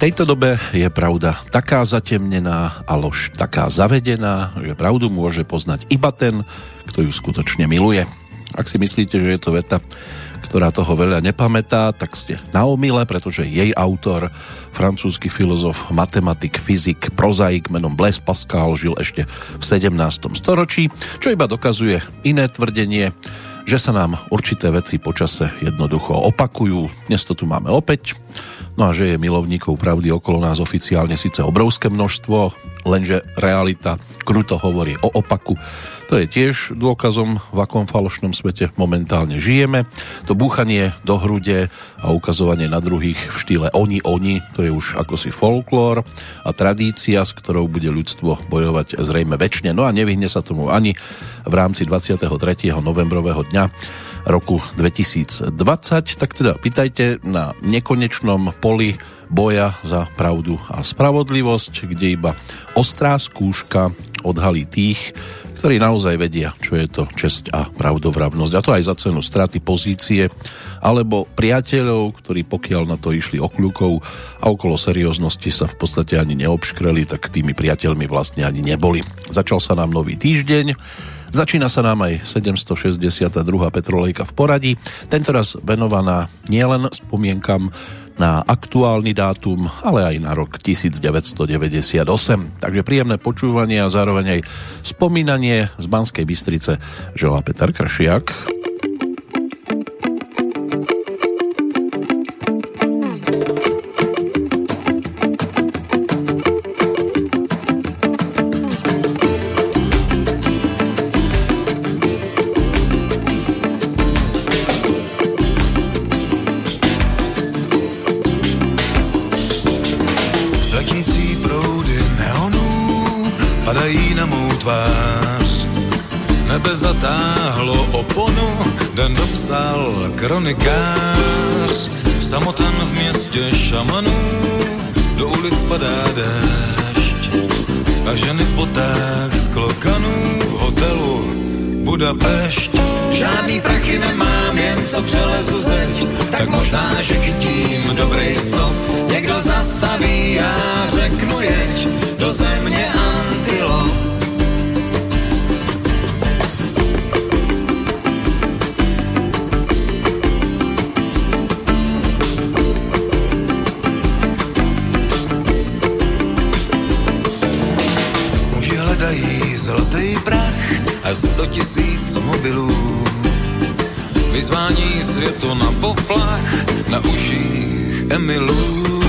tejto dobe je pravda taká zatemnená a lož taká zavedená, že pravdu môže poznať iba ten, kto ju skutočne miluje. Ak si myslíte, že je to veta, ktorá toho veľa nepamätá, tak ste na omyle, pretože jej autor, francúzsky filozof, matematik, fyzik, prozaik menom Blaise Pascal žil ešte v 17. storočí, čo iba dokazuje iné tvrdenie, že sa nám určité veci počase jednoducho opakujú. Dnes to tu máme opäť No a že je milovníkov pravdy okolo nás oficiálne síce obrovské množstvo, lenže realita kruto hovorí o opaku. To je tiež dôkazom, v akom falošnom svete momentálne žijeme. To búchanie do hrude a ukazovanie na druhých v štýle oni, oni, to je už ako si folklór a tradícia, s ktorou bude ľudstvo bojovať zrejme väčšine. No a nevyhne sa tomu ani v rámci 23. novembrového dňa roku 2020. Tak teda pýtajte na nekonečnom poli boja za pravdu a spravodlivosť, kde iba ostrá skúška odhalí tých, ktorí naozaj vedia, čo je to česť a pravdovravnosť. A to aj za cenu straty pozície, alebo priateľov, ktorí pokiaľ na to išli okľukov a okolo serióznosti sa v podstate ani neobškreli, tak tými priateľmi vlastne ani neboli. Začal sa nám nový týždeň, Začína sa nám aj 762. Petrolejka v poradí, tentoraz venovaná nielen spomienkam na aktuálny dátum, ale aj na rok 1998. Takže príjemné počúvanie a zároveň aj spomínanie z Banskej Bystrice želá Peter Kršiak. Kronikář. Samotan v městě šamanů, do ulic padá déšť. A ženy v potách z klokanů v hotelu Budapešť. Žádný prachy nemám, jen co přelezu zeď, tak možná, že chytím dobrý stop. Někdo zastaví, já řeknu jeď do země antilop sto tisíc mobilů. Vyzvání světo na poplach, na uších Emilů.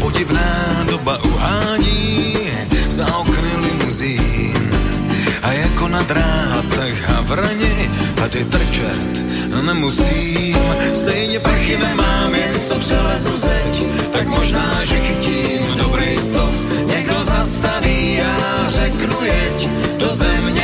Podivná doba uhání za okny limuzín. A jako na drátech havrani tady trčet nemusím. Stejně prachy nemám, jen co přelezu zeď, tak možná, že chytím dobrý stop. Někdo zastaví, já řeknu jeď do země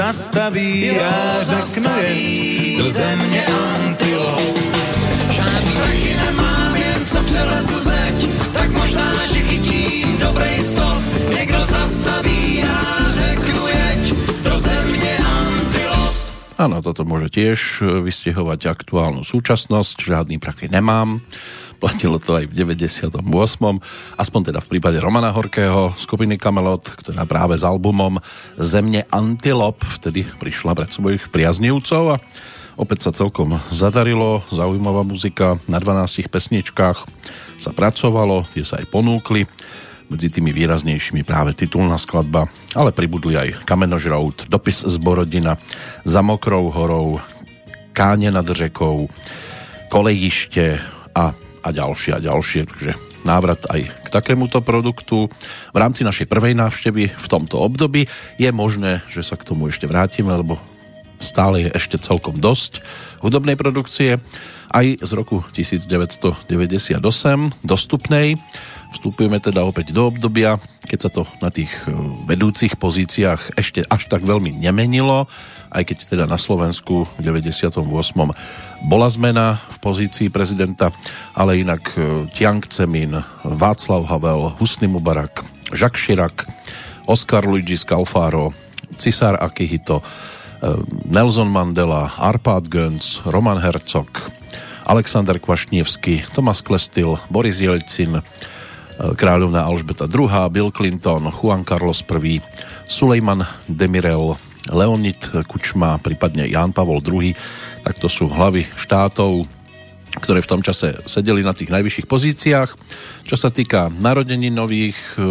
zastaví, já řeknu jen do země antilop. Žádný prachy nemám, jen co přelezu zeď, tak možná, že chytím dobrý stop. Někdo zastaví, já řeknu jeď do země antilop. Áno, toto môže tiež vystihovať aktuálnu súčasnosť, žiadny prachy nemám platilo to aj v 98. Aspoň teda v prípade Romana Horkého skupiny Kamelot, ktorá práve s albumom Zemne Antilop. Vtedy prišla pred svojich priaznivcov a opäť sa celkom zadarilo, zaujímavá muzika, na 12 pesničkách sa pracovalo, tie sa aj ponúkli, medzi tými výraznejšími práve titulná skladba, ale pribudli aj Kamenožrout, Dopis z Borodina, Za mokrou horou, Káne nad řekou, Kolejište a a ďalšie a ďalšie, takže návrat aj k takémuto produktu. V rámci našej prvej návštevy v tomto období je možné, že sa k tomu ešte vrátime, lebo stále je ešte celkom dosť hudobnej produkcie aj z roku 1998 dostupnej. Vstupujeme teda opäť do obdobia, keď sa to na tých e, vedúcich pozíciách ešte až tak veľmi nemenilo, aj keď teda na Slovensku v 98. bola zmena v pozícii prezidenta, ale inak e, Tiang Cemin, Václav Havel, Husny Mubarak, Jacques Chirac, Oscar Luigi Scalfaro, Cisár Akihito, e, Nelson Mandela, Arpad Gönc, Roman Hercog, Alexander Kvašnievsky, Tomas Klestil, Boris Jelcin, kráľovná Alžbeta II, Bill Clinton, Juan Carlos I, Sulejman Demirel, Leonid Kučma, prípadne Ján Pavol II, tak to sú hlavy štátov, ktoré v tom čase sedeli na tých najvyšších pozíciách. Čo sa týka narodení nových eh,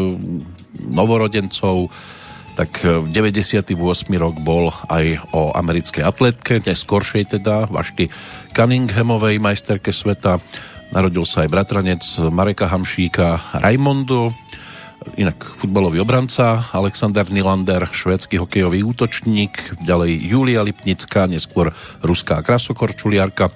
novorodencov, tak 98. Eh, rok bol aj o americkej atletke, neskoršej teda, Vašty Cunninghamovej majsterke sveta, Narodil sa aj bratranec Mareka Hamšíka Raimondu, inak futbalový obranca, Alexander Nylander, švédsky hokejový útočník, ďalej Julia Lipnická, neskôr ruská krasokorčuliarka,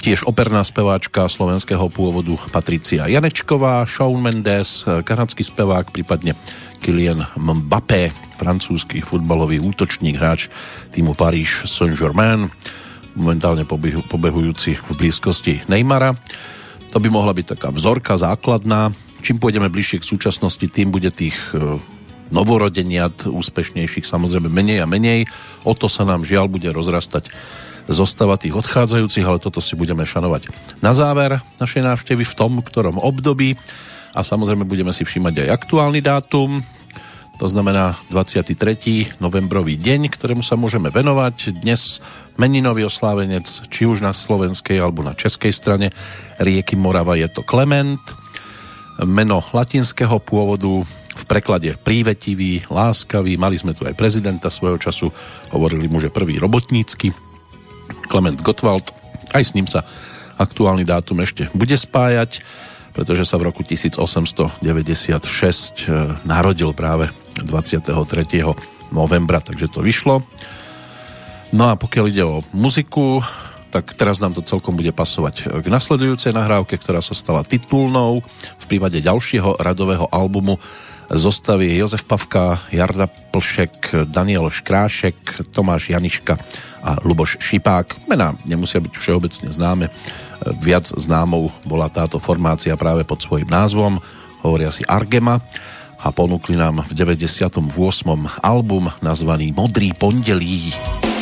tiež operná speváčka slovenského pôvodu Patricia Janečková, Shawn Mendes, kanadský spevák, prípadne Kylian Mbappé, francúzsky futbalový útočník, hráč týmu Paris Saint-Germain, momentálne pobehujúci v blízkosti Neymara. To by mohla byť taká vzorka základná. Čím pôjdeme bližšie k súčasnosti, tým bude tých e, novorodeniat úspešnejších samozrejme menej a menej. O to sa nám žiaľ bude rozrastať zostava tých odchádzajúcich, ale toto si budeme šanovať na záver našej návštevy v tom, ktorom období a samozrejme budeme si všímať aj aktuálny dátum, to znamená 23. novembrový deň, ktorému sa môžeme venovať. Dnes meninový oslávenec, či už na slovenskej alebo na českej strane rieky Morava je to Klement. Meno latinského pôvodu v preklade prívetivý, láskavý. Mali sme tu aj prezidenta svojho času, hovorili mu, že prvý robotnícky. Klement Gottwald, aj s ním sa aktuálny dátum ešte bude spájať, pretože sa v roku 1896 eh, narodil práve 23. novembra, takže to vyšlo. No a pokiaľ ide o muziku, tak teraz nám to celkom bude pasovať k nasledujúcej nahrávke, ktorá sa stala titulnou v prípade ďalšieho radového albumu zostavy Jozef Pavka, Jarda Plšek, Daniel Škrášek, Tomáš Janiška a Luboš Šipák. Mená nemusia byť všeobecne známe. Viac známou bola táto formácia práve pod svojím názvom, hovoria si Argema a ponúkli nám v 98. album nazvaný Modrý pondelí. neznám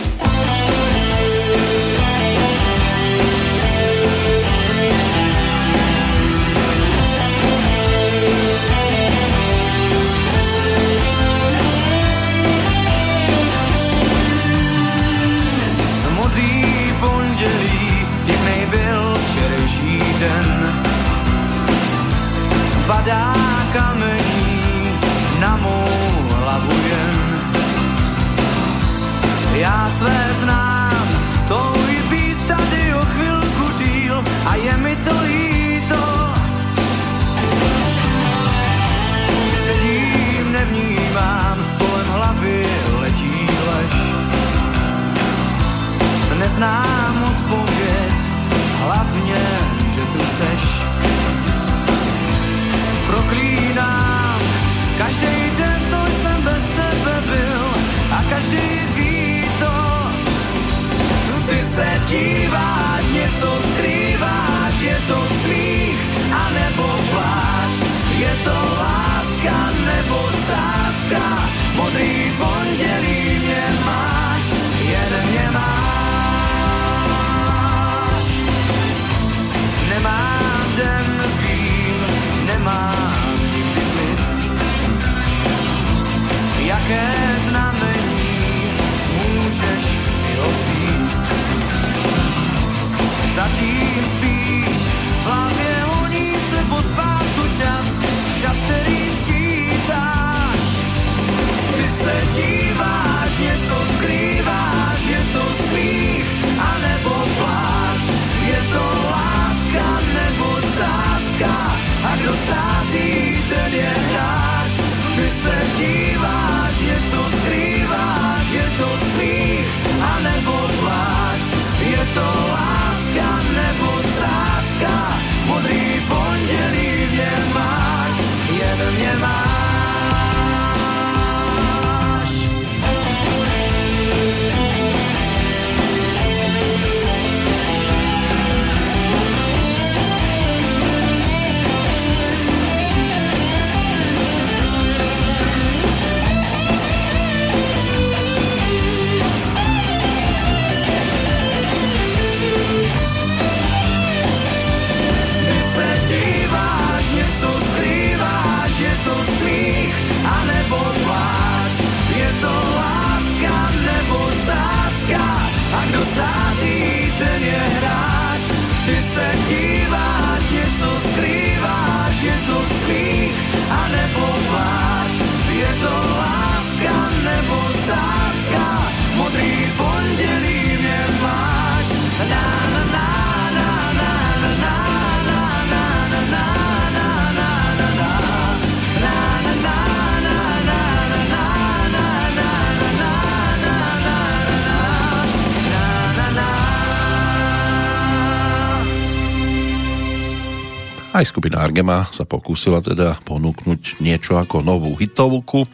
Aj skupina Argema sa pokúsila teda ponúknuť niečo ako novú hitovku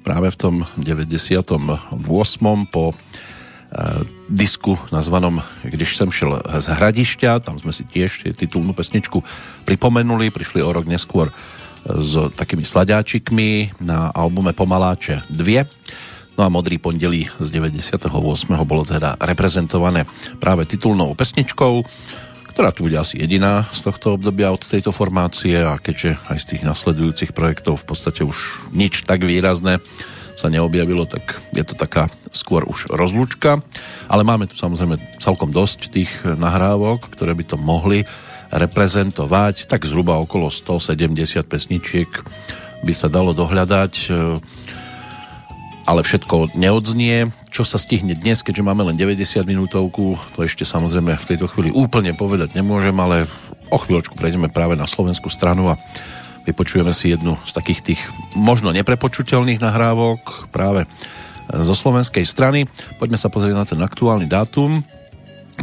práve v tom 98. po e, disku nazvanom Když som šel z hradišťa, tam sme si tiež titulnú pesničku pripomenuli, prišli o rok neskôr s takými sladáčikmi na albume Pomaláče 2. No a Modrý pondelí z 98. bolo teda reprezentované práve titulnou pesničkou ktorá tu bude asi jediná z tohto obdobia od tejto formácie a keďže aj z tých nasledujúcich projektov v podstate už nič tak výrazné sa neobjavilo, tak je to taká skôr už rozlučka. Ale máme tu samozrejme celkom dosť tých nahrávok, ktoré by to mohli reprezentovať. Tak zhruba okolo 170 pesničiek by sa dalo dohľadať ale všetko neodznie. Čo sa stihne dnes, keďže máme len 90 minútovku, to ešte samozrejme v tejto chvíli úplne povedať nemôžem, ale o chvíľočku prejdeme práve na slovenskú stranu a vypočujeme si jednu z takých tých možno neprepočuteľných nahrávok práve zo slovenskej strany. Poďme sa pozrieť na ten aktuálny dátum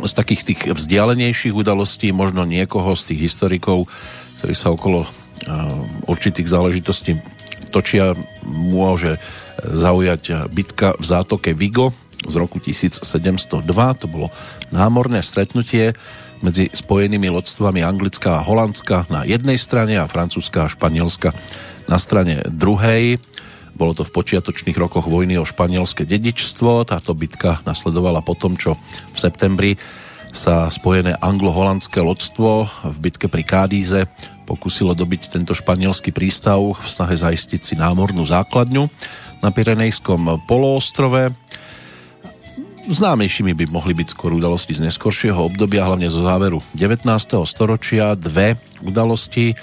z takých tých vzdialenejších udalostí, možno niekoho z tých historikov, ktorí sa okolo určitých záležitostí točia, môže zaujať bitka v zátoke Vigo z roku 1702. To bolo námorné stretnutie medzi spojenými loďstvami Anglická a Holandska na jednej strane a Francúzska a Španielska na strane druhej. Bolo to v počiatočných rokoch vojny o španielské dedičstvo. Táto bitka nasledovala po tom, čo v septembri sa spojené anglo-holandské lodstvo v bitke pri Kádíze pokúsilo dobiť tento španielský prístav v snahe zaistiť si námornú základňu na Pirenejskom poloostrove. Známejšími by mohli byť skôr udalosti z neskoršieho obdobia, hlavne zo záveru 19. storočia. Dve udalosti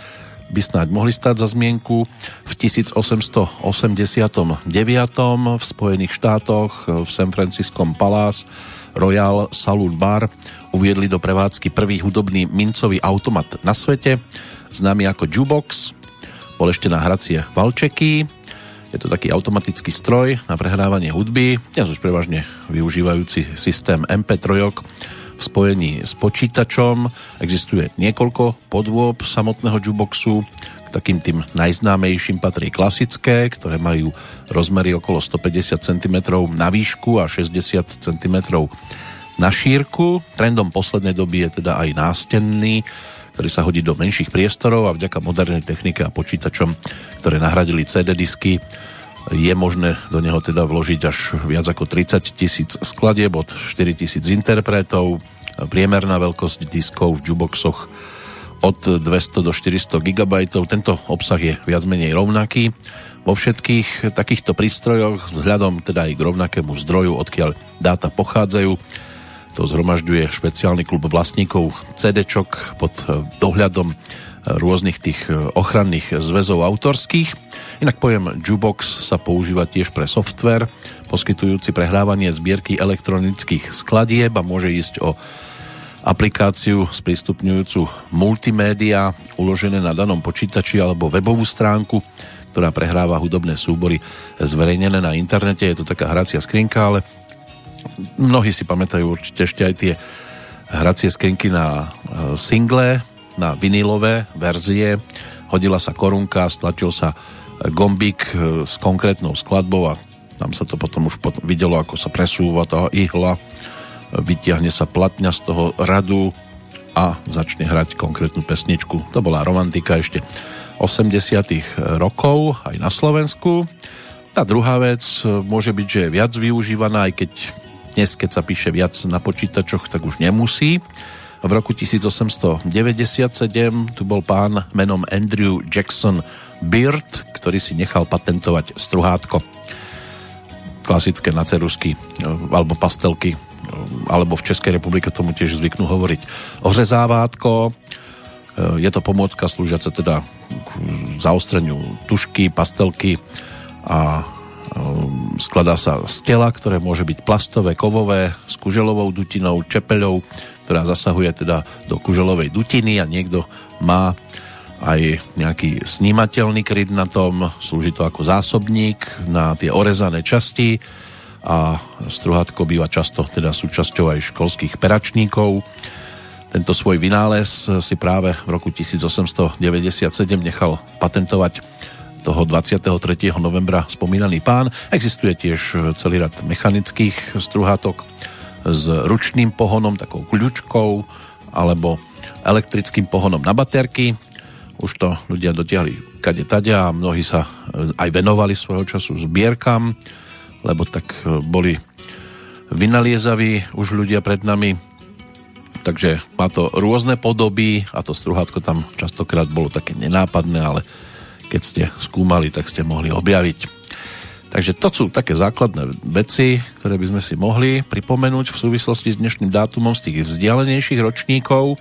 by snáď mohli stať za zmienku. V 1889. v Spojených štátoch v San Franciskom Palace Royal Saloon Bar uviedli do prevádzky prvý hudobný mincový automat na svete, známy ako Jukebox. Bol ešte na hracie valčeky, je to taký automatický stroj na prehrávanie hudby, dnes už prevažne využívajúci systém MP3 v spojení s počítačom. Existuje niekoľko podôb samotného jukeboxu. K takým tým najznámejším patrí klasické, ktoré majú rozmery okolo 150 cm na výšku a 60 cm na šírku. Trendom poslednej doby je teda aj nástenný, ktorý sa hodí do menších priestorov a vďaka modernej technike a počítačom, ktoré nahradili CD disky, je možné do neho teda vložiť až viac ako 30 tisíc skladieb od 4 tisíc interpretov. Priemerná veľkosť diskov v juboxoch od 200 do 400 GB. Tento obsah je viac menej rovnaký vo všetkých takýchto prístrojoch vzhľadom teda aj k rovnakému zdroju, odkiaľ dáta pochádzajú to zhromažďuje špeciálny klub vlastníkov cd pod eh, dohľadom eh, rôznych tých eh, ochranných zväzov autorských. Inak pojem Jubox sa používa tiež pre software, poskytujúci prehrávanie zbierky elektronických skladieb a môže ísť o aplikáciu sprístupňujúcu multimédia uložené na danom počítači alebo webovú stránku, ktorá prehráva hudobné súbory zverejnené na internete. Je to taká hracia skrinka, ale Mnohí si pamätajú určite ešte aj tie hracie skrinky na e, single, na vinilové verzie hodila sa korunka, stlačil sa gombík s konkrétnou skladbou a tam sa to potom už potom videlo, ako sa presúva tá ihla, vytiahne sa platňa z toho radu a začne hrať konkrétnu pesničku. To bola romantika ešte 80 rokov aj na Slovensku. Tá druhá vec môže byť, že je viac využívaná, aj keď dnes, keď sa píše viac na počítačoch, tak už nemusí. V roku 1897 tu bol pán menom Andrew Jackson Beard, ktorý si nechal patentovať struhátko. Klasické na cerusky alebo pastelky alebo v Českej republike tomu tiež zvyknú hovoriť ořezávátko. Je to pomôcka slúžiaca teda k zaostreniu tušky, pastelky a skladá sa z tela, ktoré môže byť plastové, kovové, s kuželovou dutinou, čepeľou, ktorá zasahuje teda do kuželovej dutiny a niekto má aj nejaký snímateľný kryt na tom, slúži to ako zásobník na tie orezané časti a struhatko býva často teda súčasťou aj školských peračníkov. Tento svoj vynález si práve v roku 1897 nechal patentovať toho 23. novembra spomínaný pán. Existuje tiež celý rad mechanických struhátok s ručným pohonom, takou kľúčkou alebo elektrickým pohonom na baterky. Už to ľudia dotiahli kade tadia a mnohí sa aj venovali svojho času zbierkam, lebo tak e, boli vynaliezaví už ľudia pred nami. Takže má to rôzne podoby a to struhátko tam častokrát bolo také nenápadné, ale keď ste skúmali, tak ste mohli objaviť. Takže to sú také základné veci, ktoré by sme si mohli pripomenúť v súvislosti s dnešným dátumom z tých vzdialenejších ročníkov,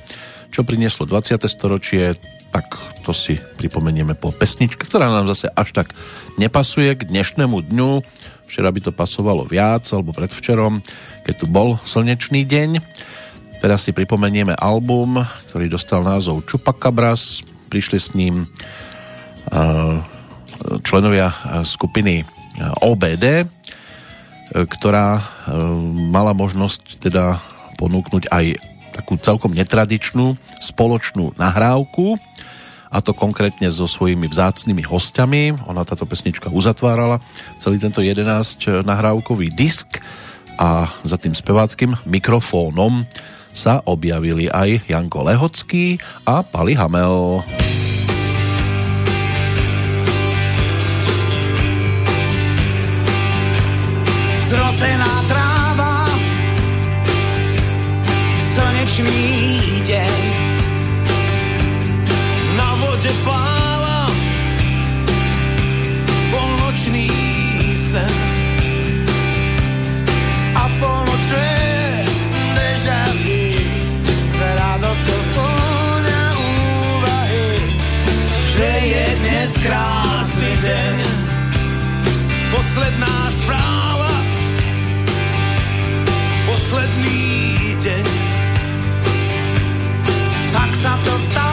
čo prinieslo 20. storočie, tak to si pripomenieme po pesničke, ktorá nám zase až tak nepasuje k dnešnému dňu. Včera by to pasovalo viac, alebo predvčerom, keď tu bol slnečný deň. Teraz si pripomenieme album, ktorý dostal názov Chupacabras. Prišli s ním členovia skupiny OBD, e, ktorá mala možnosť teda ponúknuť aj takú celkom netradičnú spoločnú nahrávku a to konkrétne so svojimi vzácnými hostiami. Ona táto pesnička uzatvárala celý tento 11 nahrávkový disk a za tým speváckým mikrofónom sa objavili aj Janko Lehocký a Pali Hamel. Zrosená tráva, slnečný deň. Na vode páva polnočný sen. A polnoče deja vu, s radosťou spĺňa úvahy, že je dnes krásny deň. Posledná posledný deň. Tak sa to stáva,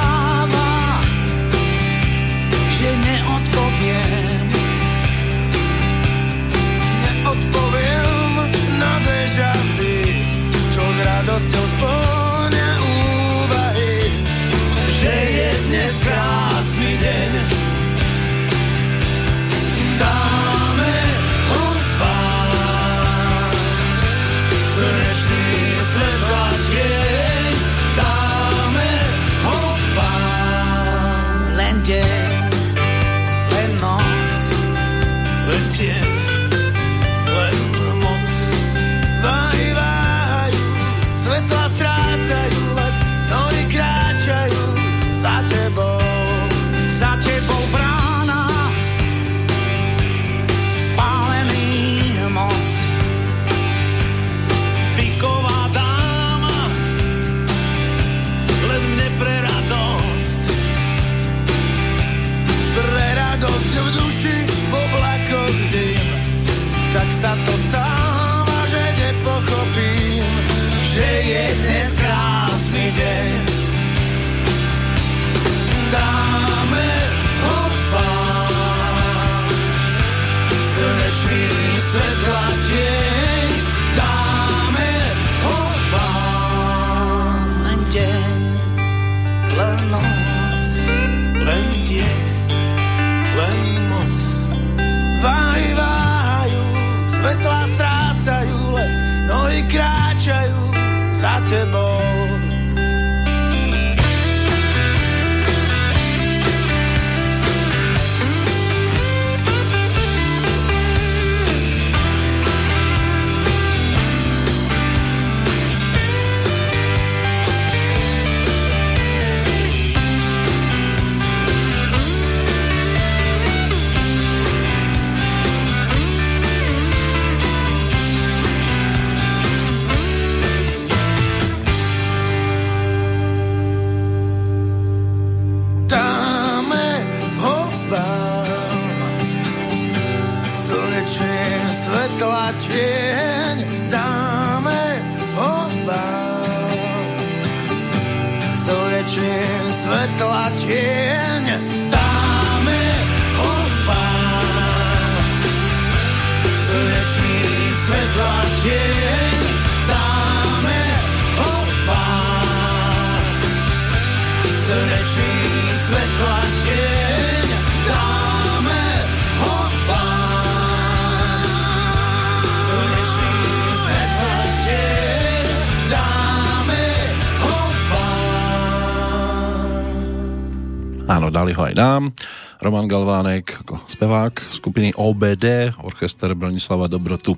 nám. Roman Galvánek ako spevák skupiny OBD, orchester Bronislava Dobrotu,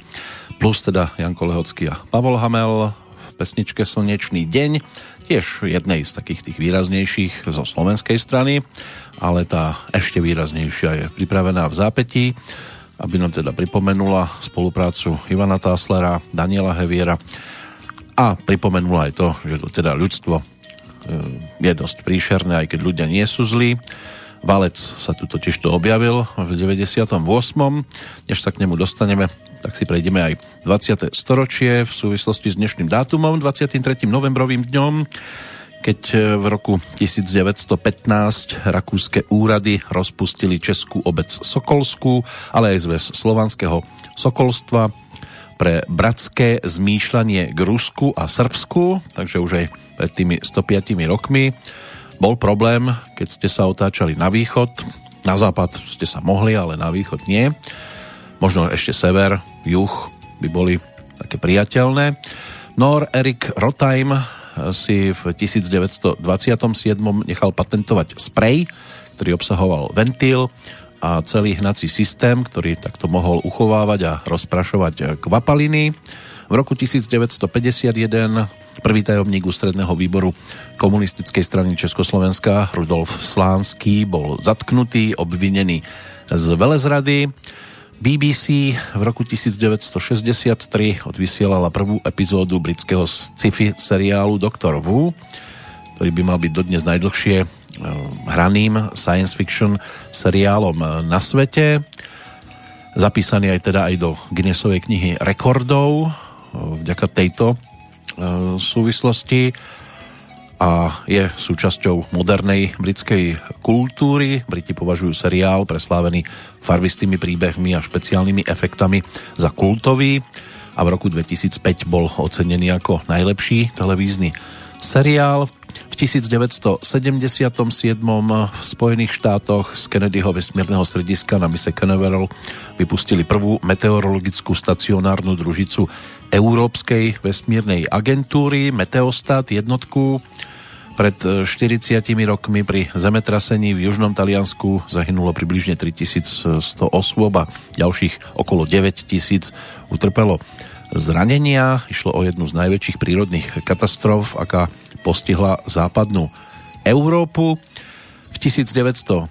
plus teda Janko Lehocký a Pavol Hamel v pesničke Slnečný deň, tiež jednej z takých tých výraznejších zo slovenskej strany, ale tá ešte výraznejšia je pripravená v zápetí, aby nám teda pripomenula spoluprácu Ivana Táslera, Daniela Heviera a pripomenula aj to, že to teda ľudstvo je dosť príšerné, aj keď ľudia nie sú zlí. Valec sa tu totiž to objavil v 98. Než sa k nemu dostaneme, tak si prejdeme aj 20. storočie v súvislosti s dnešným dátumom, 23. novembrovým dňom, keď v roku 1915 rakúske úrady rozpustili Českú obec Sokolskú, ale aj zväz slovanského sokolstva pre bratské zmýšľanie k Rusku a Srbsku, takže už aj pred tými 105 rokmi. Bol problém, keď ste sa otáčali na východ, na západ ste sa mohli, ale na východ nie. Možno ešte sever, juh by boli také priateľné. Nor Erik Rotheim si v 1927 nechal patentovať sprej, ktorý obsahoval ventil a celý hnací systém, ktorý takto mohol uchovávať a rozprašovať kvapaliny. V roku 1951 prvý tajomník ústredného výboru komunistickej strany Československa Rudolf Slánský bol zatknutý, obvinený z velezrady. BBC v roku 1963 odvysielala prvú epizódu britského sci-fi seriálu Doktor Wu, ktorý by mal byť dodnes najdlhšie eh, hraným science fiction seriálom na svete. Zapísaný aj teda aj do Guinnessovej knihy rekordov vďaka tejto e, súvislosti a je súčasťou modernej britskej kultúry. Briti považujú seriál preslávený farvistými príbehmi a špeciálnymi efektami za kultový a v roku 2005 bol ocenený ako najlepší televízny seriál. V 1977 v Spojených štátoch z Kennedyho vesmírneho strediska na mise Canaveral vypustili prvú meteorologickú stacionárnu družicu Európskej vesmírnej agentúry Meteostat jednotku. Pred 40 rokmi pri zemetrasení v južnom Taliansku zahynulo približne 3100 osôb a ďalších okolo 9000 utrpelo zranenia. Išlo o jednu z najväčších prírodných katastrof, aká postihla západnú Európu. V 1991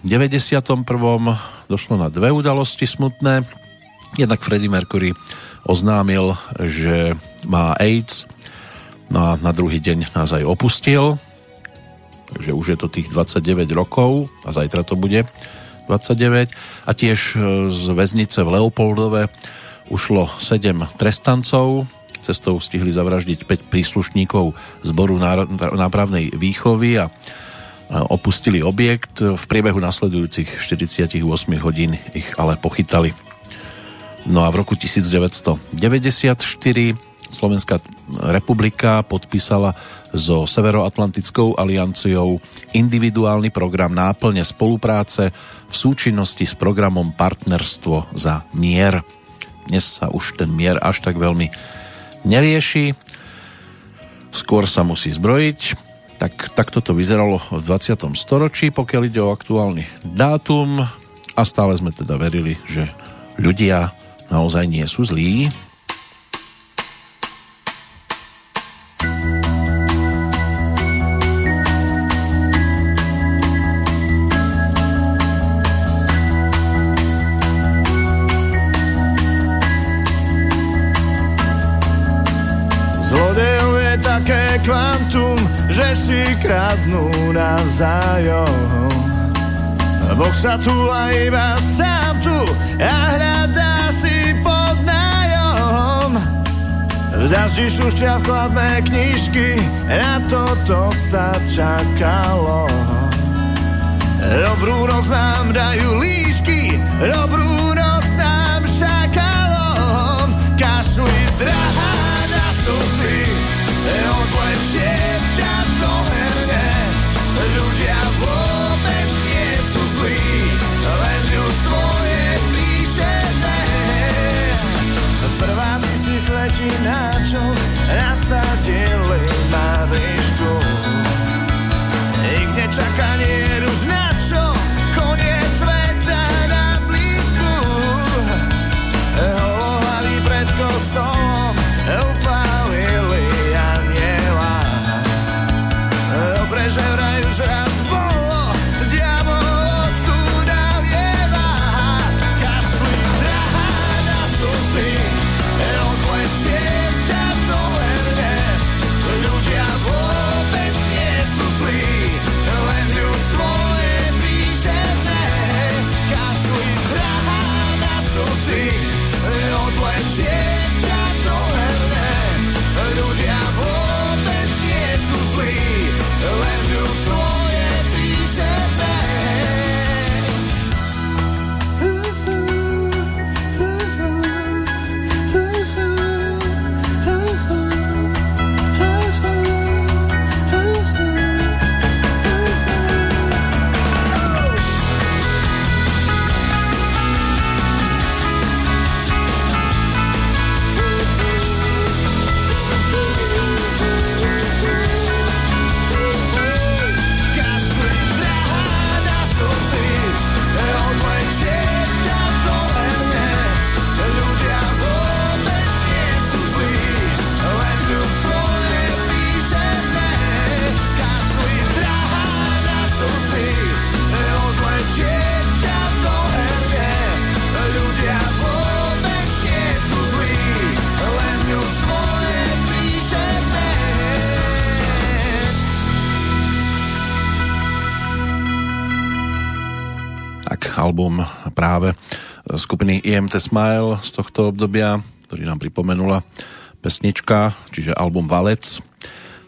došlo na dve udalosti smutné. Jednak Freddie Mercury oznámil, že má AIDS no a na druhý deň nás aj opustil. Takže už je to tých 29 rokov a zajtra to bude 29. A tiež e, z väznice v Leopoldove ušlo 7 trestancov. Cestou stihli zavraždiť 5 príslušníkov zboru nápravnej výchovy a opustili objekt. V priebehu nasledujúcich 48 hodín ich ale pochytali. No a v roku 1994 Slovenská republika podpísala so Severoatlantickou alianciou individuálny program náplne spolupráce v súčinnosti s programom Partnerstvo za mier. Dnes sa už ten mier až tak veľmi nerieši, skôr sa musí zbrojiť. Tak, takto to vyzeralo v 20. storočí, pokiaľ ide o aktuálny dátum a stále sme teda verili, že ľudia naozaj nie sú zlí, kvantum, že si kradnú navzájom. Boh sa tu a iba sám tu a hľadá Daždi šušťa chladné knižky, na toto sa čakalo. Dobrú noc nám dajú líšky, dobrú noc nám šakalom. Kašli drahá na slzy, odlečiem si letí na IMT Smile z tohto obdobia, ktorý nám pripomenula pesnička, čiže album Valec,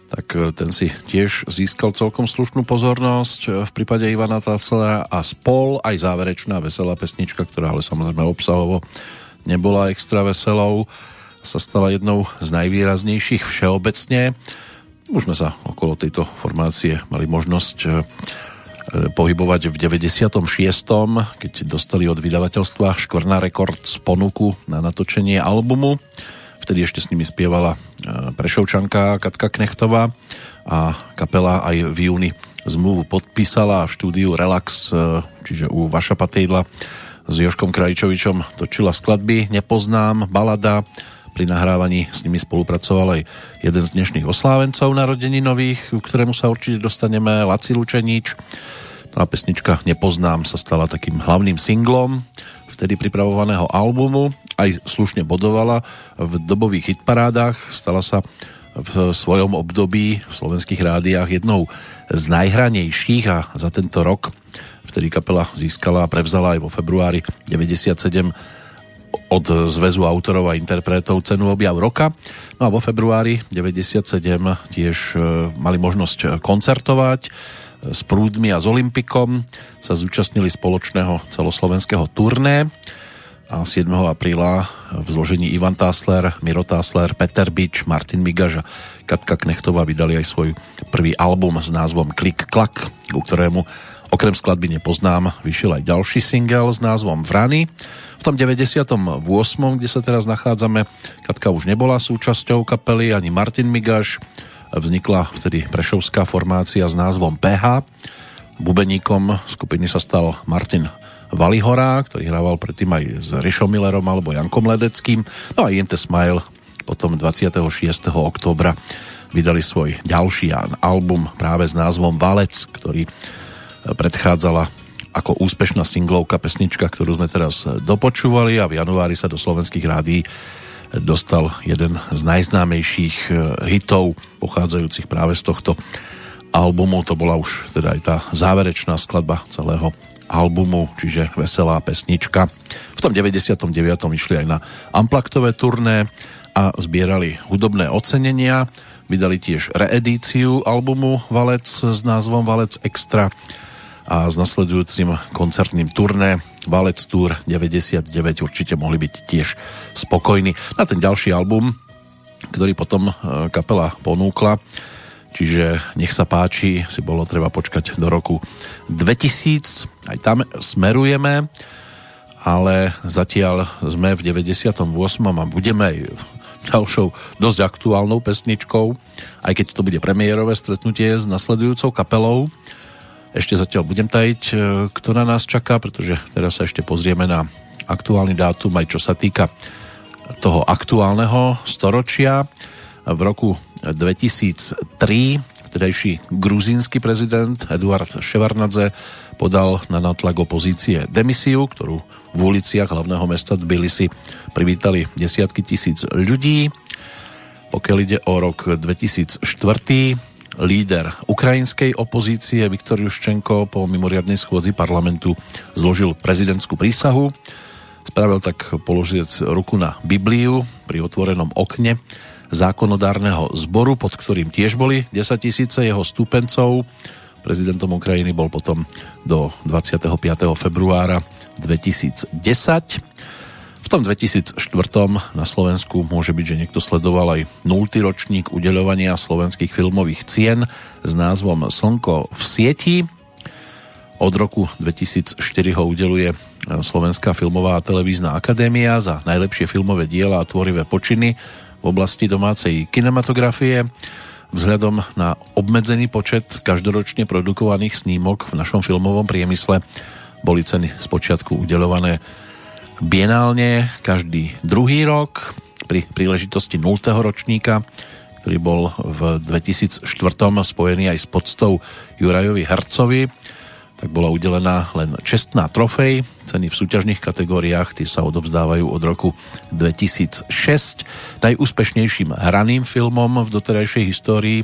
tak e, ten si tiež získal celkom slušnú pozornosť e, v prípade Ivana Tassela a Spol, aj záverečná veselá pesnička, ktorá ale samozrejme obsahovo nebola extra veselou, sa stala jednou z najvýraznejších všeobecne. Už sme sa okolo tejto formácie mali možnosť e, pohybovať v 96., keď dostali od vydavateľstva Škvrna Records ponuku na natočenie albumu. Vtedy ešte s nimi spievala e, Prešovčanka Katka Knechtová a kapela aj v júni zmluvu podpísala a v štúdiu Relax, e, čiže u Vaša Patejdla s Joškom Krajčovičom točila skladby Nepoznám, Balada, pri nahrávaní s nimi spolupracoval aj jeden z dnešných oslávencov narodeninových, k ktorému sa určite dostaneme, Laci Lučeníč. No a pesnička Nepoznám sa stala takým hlavným singlom vtedy pripravovaného albumu, aj slušne bodovala v dobových hitparádach, stala sa v svojom období v slovenských rádiách jednou z najhranejších a za tento rok vtedy kapela získala a prevzala aj vo februári 97 od Zväzu autorov a interpretov cenu objav roka. No a vo februári 97 tiež e, mali možnosť koncertovať s Prúdmi a s Olympikom sa zúčastnili spoločného celoslovenského turné. a 7. apríla v zložení Ivan Tásler, Miro Tásler, Peter Bič, Martin Migaž a Katka Knechtová vydali aj svoj prvý album s názvom Klik Klak, ku ktorému okrem skladby Nepoznám vyšiel aj ďalší single s názvom Vrany. V tom 98., kde sa teraz nachádzame, Katka už nebola súčasťou kapely, ani Martin Migaš. Vznikla vtedy prešovská formácia s názvom PH. Bubeníkom skupiny sa stal Martin Valihora, ktorý hrával predtým aj s Rišom Millerom alebo Jankom Ledeckým. No a Jente Smile potom 26. októbra vydali svoj ďalší album práve s názvom Valec, ktorý predchádzala ako úspešná singlovka pesnička, ktorú sme teraz dopočúvali a v januári sa do slovenských rádií dostal jeden z najznámejších eh, hitov pochádzajúcich práve z tohto albumu. To bola už teda aj tá záverečná skladba celého albumu, čiže veselá pesnička. V tom 99. išli aj na amplaktové turné a zbierali hudobné ocenenia. Vydali tiež reedíciu albumu Valec s názvom Valec Extra a s nasledujúcim koncertným turné Valec Tour 99 určite mohli byť tiež spokojní. Na ten ďalší album, ktorý potom e, kapela ponúkla, Čiže nech sa páči, si bolo treba počkať do roku 2000. Aj tam smerujeme, ale zatiaľ sme v 98. a budeme aj ďalšou dosť aktuálnou pesničkou, aj keď to bude premiérové stretnutie s nasledujúcou kapelou. Ešte zatiaľ budem tajiť, e, kto na nás čaká, pretože teraz sa ešte pozrieme na aktuálny dátum, aj čo sa týka toho aktuálneho storočia. V roku 2003 vtedajší gruzínsky prezident Eduard Ševarnadze podal na natlak opozície demisiu, ktorú v uliciach hlavného mesta Tbilisi privítali desiatky tisíc ľudí. Pokiaľ ide o rok 2004, líder ukrajinskej opozície Viktor Juščenko po mimoriadnej schôdzi parlamentu zložil prezidentskú prísahu. Spravil tak položiec ruku na Bibliu pri otvorenom okne zákonodárneho zboru, pod ktorým tiež boli 10 tisíce jeho stúpencov. Prezidentom Ukrajiny bol potom do 25. februára 2010. V tom 2004. na Slovensku môže byť, že niekto sledoval aj 0. ročník udeľovania slovenských filmových cien s názvom Slnko v sieti. Od roku 2004 ho udeluje Slovenská filmová a televízna akadémia za najlepšie filmové diela a tvorivé počiny v oblasti domácej kinematografie. Vzhľadom na obmedzený počet každoročne produkovaných snímok v našom filmovom priemysle boli ceny spočiatku udelované bienálne každý druhý rok pri príležitosti 0. ročníka, ktorý bol v 2004 spojený aj s podstou Jurajovi Hercovi tak bola udelená len čestná trofej. Ceny v súťažných kategóriách tie sa odovzdávajú od roku 2006. Najúspešnejším hraným filmom v doterajšej histórii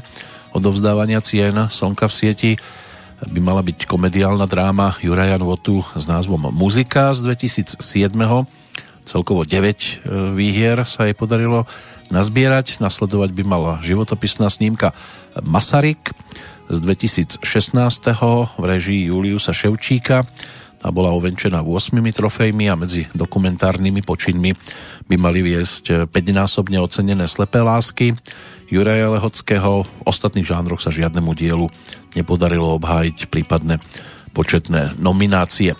odovzdávania cien Slnka v sieti by mala byť komediálna dráma Juraja Nvotu s názvom Muzika z 2007. Celkovo 9 e, výhier sa jej podarilo nazbierať. Nasledovať by mala životopisná snímka Masaryk z 2016. v režii Juliusa Ševčíka. Tá bola ovenčená 8 trofejmi a medzi dokumentárnymi počinmi by mali viesť 5-násobne ocenené Slepé lásky Juraja Lehockého. V ostatných žánroch sa žiadnemu dielu nepodarilo obhájiť prípadné početné nominácie.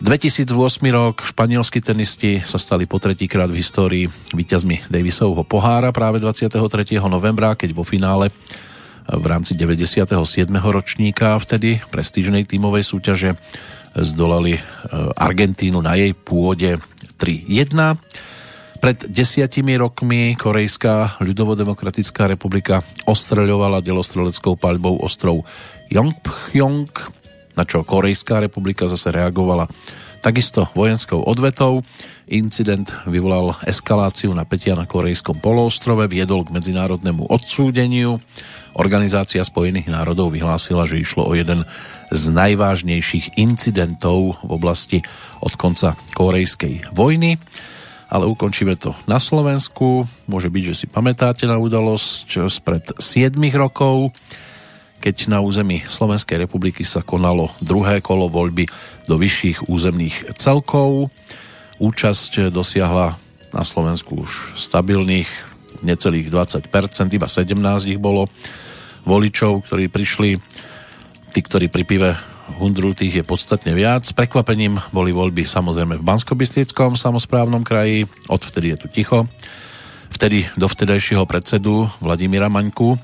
2008 rok španielskí tenisti sa stali po tretíkrát v histórii víťazmi Davisovho pohára práve 23. novembra, keď vo finále v rámci 97. ročníka vtedy prestížnej tímovej súťaže zdolali e, Argentínu na jej pôde 3-1. Pred desiatimi rokmi Korejská ľudovodemokratická republika ostreľovala delostreleckou paľbou ostrov Yongpyong, na čo Korejská republika zase reagovala takisto vojenskou odvetou. Incident vyvolal eskaláciu napätia na korejskom poloostrove, viedol k medzinárodnému odsúdeniu Organizácia Spojených národov vyhlásila, že išlo o jeden z najvážnejších incidentov v oblasti od konca korejskej vojny. Ale ukončíme to na Slovensku. Môže byť, že si pamätáte na udalosť spred 7 rokov, keď na území Slovenskej republiky sa konalo druhé kolo voľby do vyšších územných celkov. Účasť dosiahla na Slovensku už stabilných necelých 20%, iba 17 ich bolo voličov, ktorí prišli. Tí, ktorí pri pive hundru, tých je podstatne viac. Prekvapením boli voľby samozrejme v bansko samozprávnom kraji, odvtedy je tu ticho. Vtedy do vtedajšieho predsedu Vladimíra Maňku,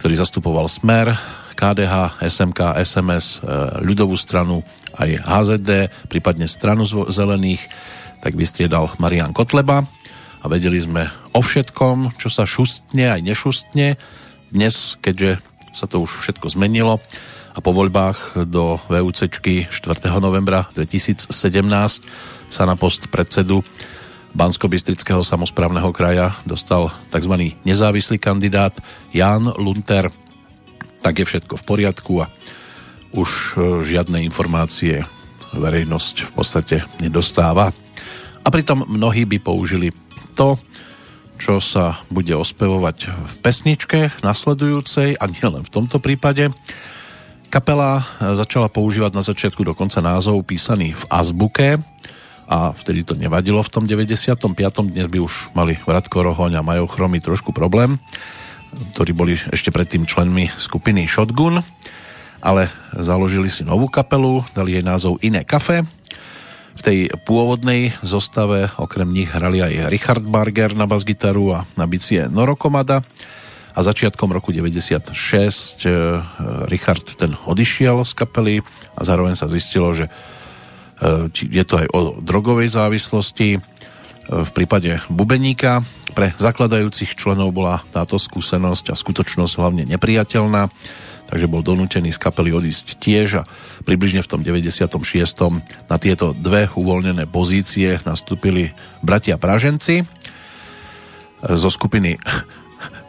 ktorý zastupoval Smer, KDH, SMK, SMS, e, ľudovú stranu, aj HZD, prípadne stranu zelených, tak vystriedal Marian Kotleba a vedeli sme o všetkom, čo sa šustne aj nešustne. Dnes, keďže sa to už všetko zmenilo a po voľbách do VUC 4. novembra 2017 sa na post predsedu Bansko-Bystrického samozprávneho kraja dostal tzv. nezávislý kandidát Jan Lunter. Tak je všetko v poriadku a už e, žiadne informácie verejnosť v podstate nedostáva. A pritom mnohí by použili to, čo sa bude ospevovať v pesničke nasledujúcej a nielen v tomto prípade. Kapela začala používať na začiatku dokonca názov písaný v azbuke a vtedy to nevadilo v tom 95. Dnes by už mali Vratko Rohoň a Majo Chromy trošku problém, ktorí boli ešte predtým členmi skupiny Shotgun, ale založili si novú kapelu, dali jej názov Iné kafe v tej pôvodnej zostave okrem nich hrali aj Richard Barger na basgitaru a na bicie Noro Komada a začiatkom roku 96 e, Richard ten odišiel z kapely a zároveň sa zistilo, že e, je to aj o drogovej závislosti. E, v prípade Bubeníka pre zakladajúcich členov bola táto skúsenosť a skutočnosť hlavne nepriateľná takže bol donútený z kapely odísť tiež a približne v tom 96. na tieto dve uvoľnené pozície nastúpili bratia Praženci zo skupiny,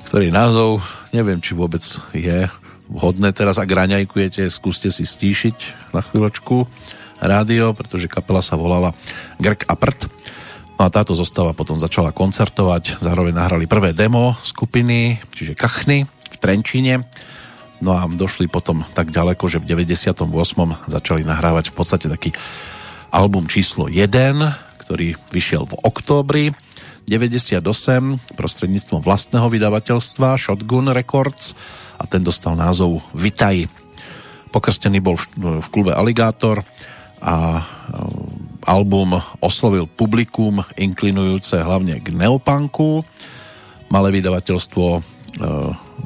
ktorý názov neviem, či vôbec je vhodné teraz, ak raňajkujete, skúste si stíšiť na chvíľočku rádio, pretože kapela sa volala Grk a Prd. No a táto zostava potom začala koncertovať, zároveň nahrali prvé demo skupiny, čiže Kachny v Trenčíne No a došli potom tak ďaleko, že v 98. začali nahrávať v podstate taký album číslo 1, ktorý vyšiel v októbri 98 prostredníctvom vlastného vydavateľstva Shotgun Records a ten dostal názov Vitaj. Pokrstený bol v klube Alligator a e, album oslovil publikum inklinujúce hlavne k neopanku. Malé vydavateľstvo e,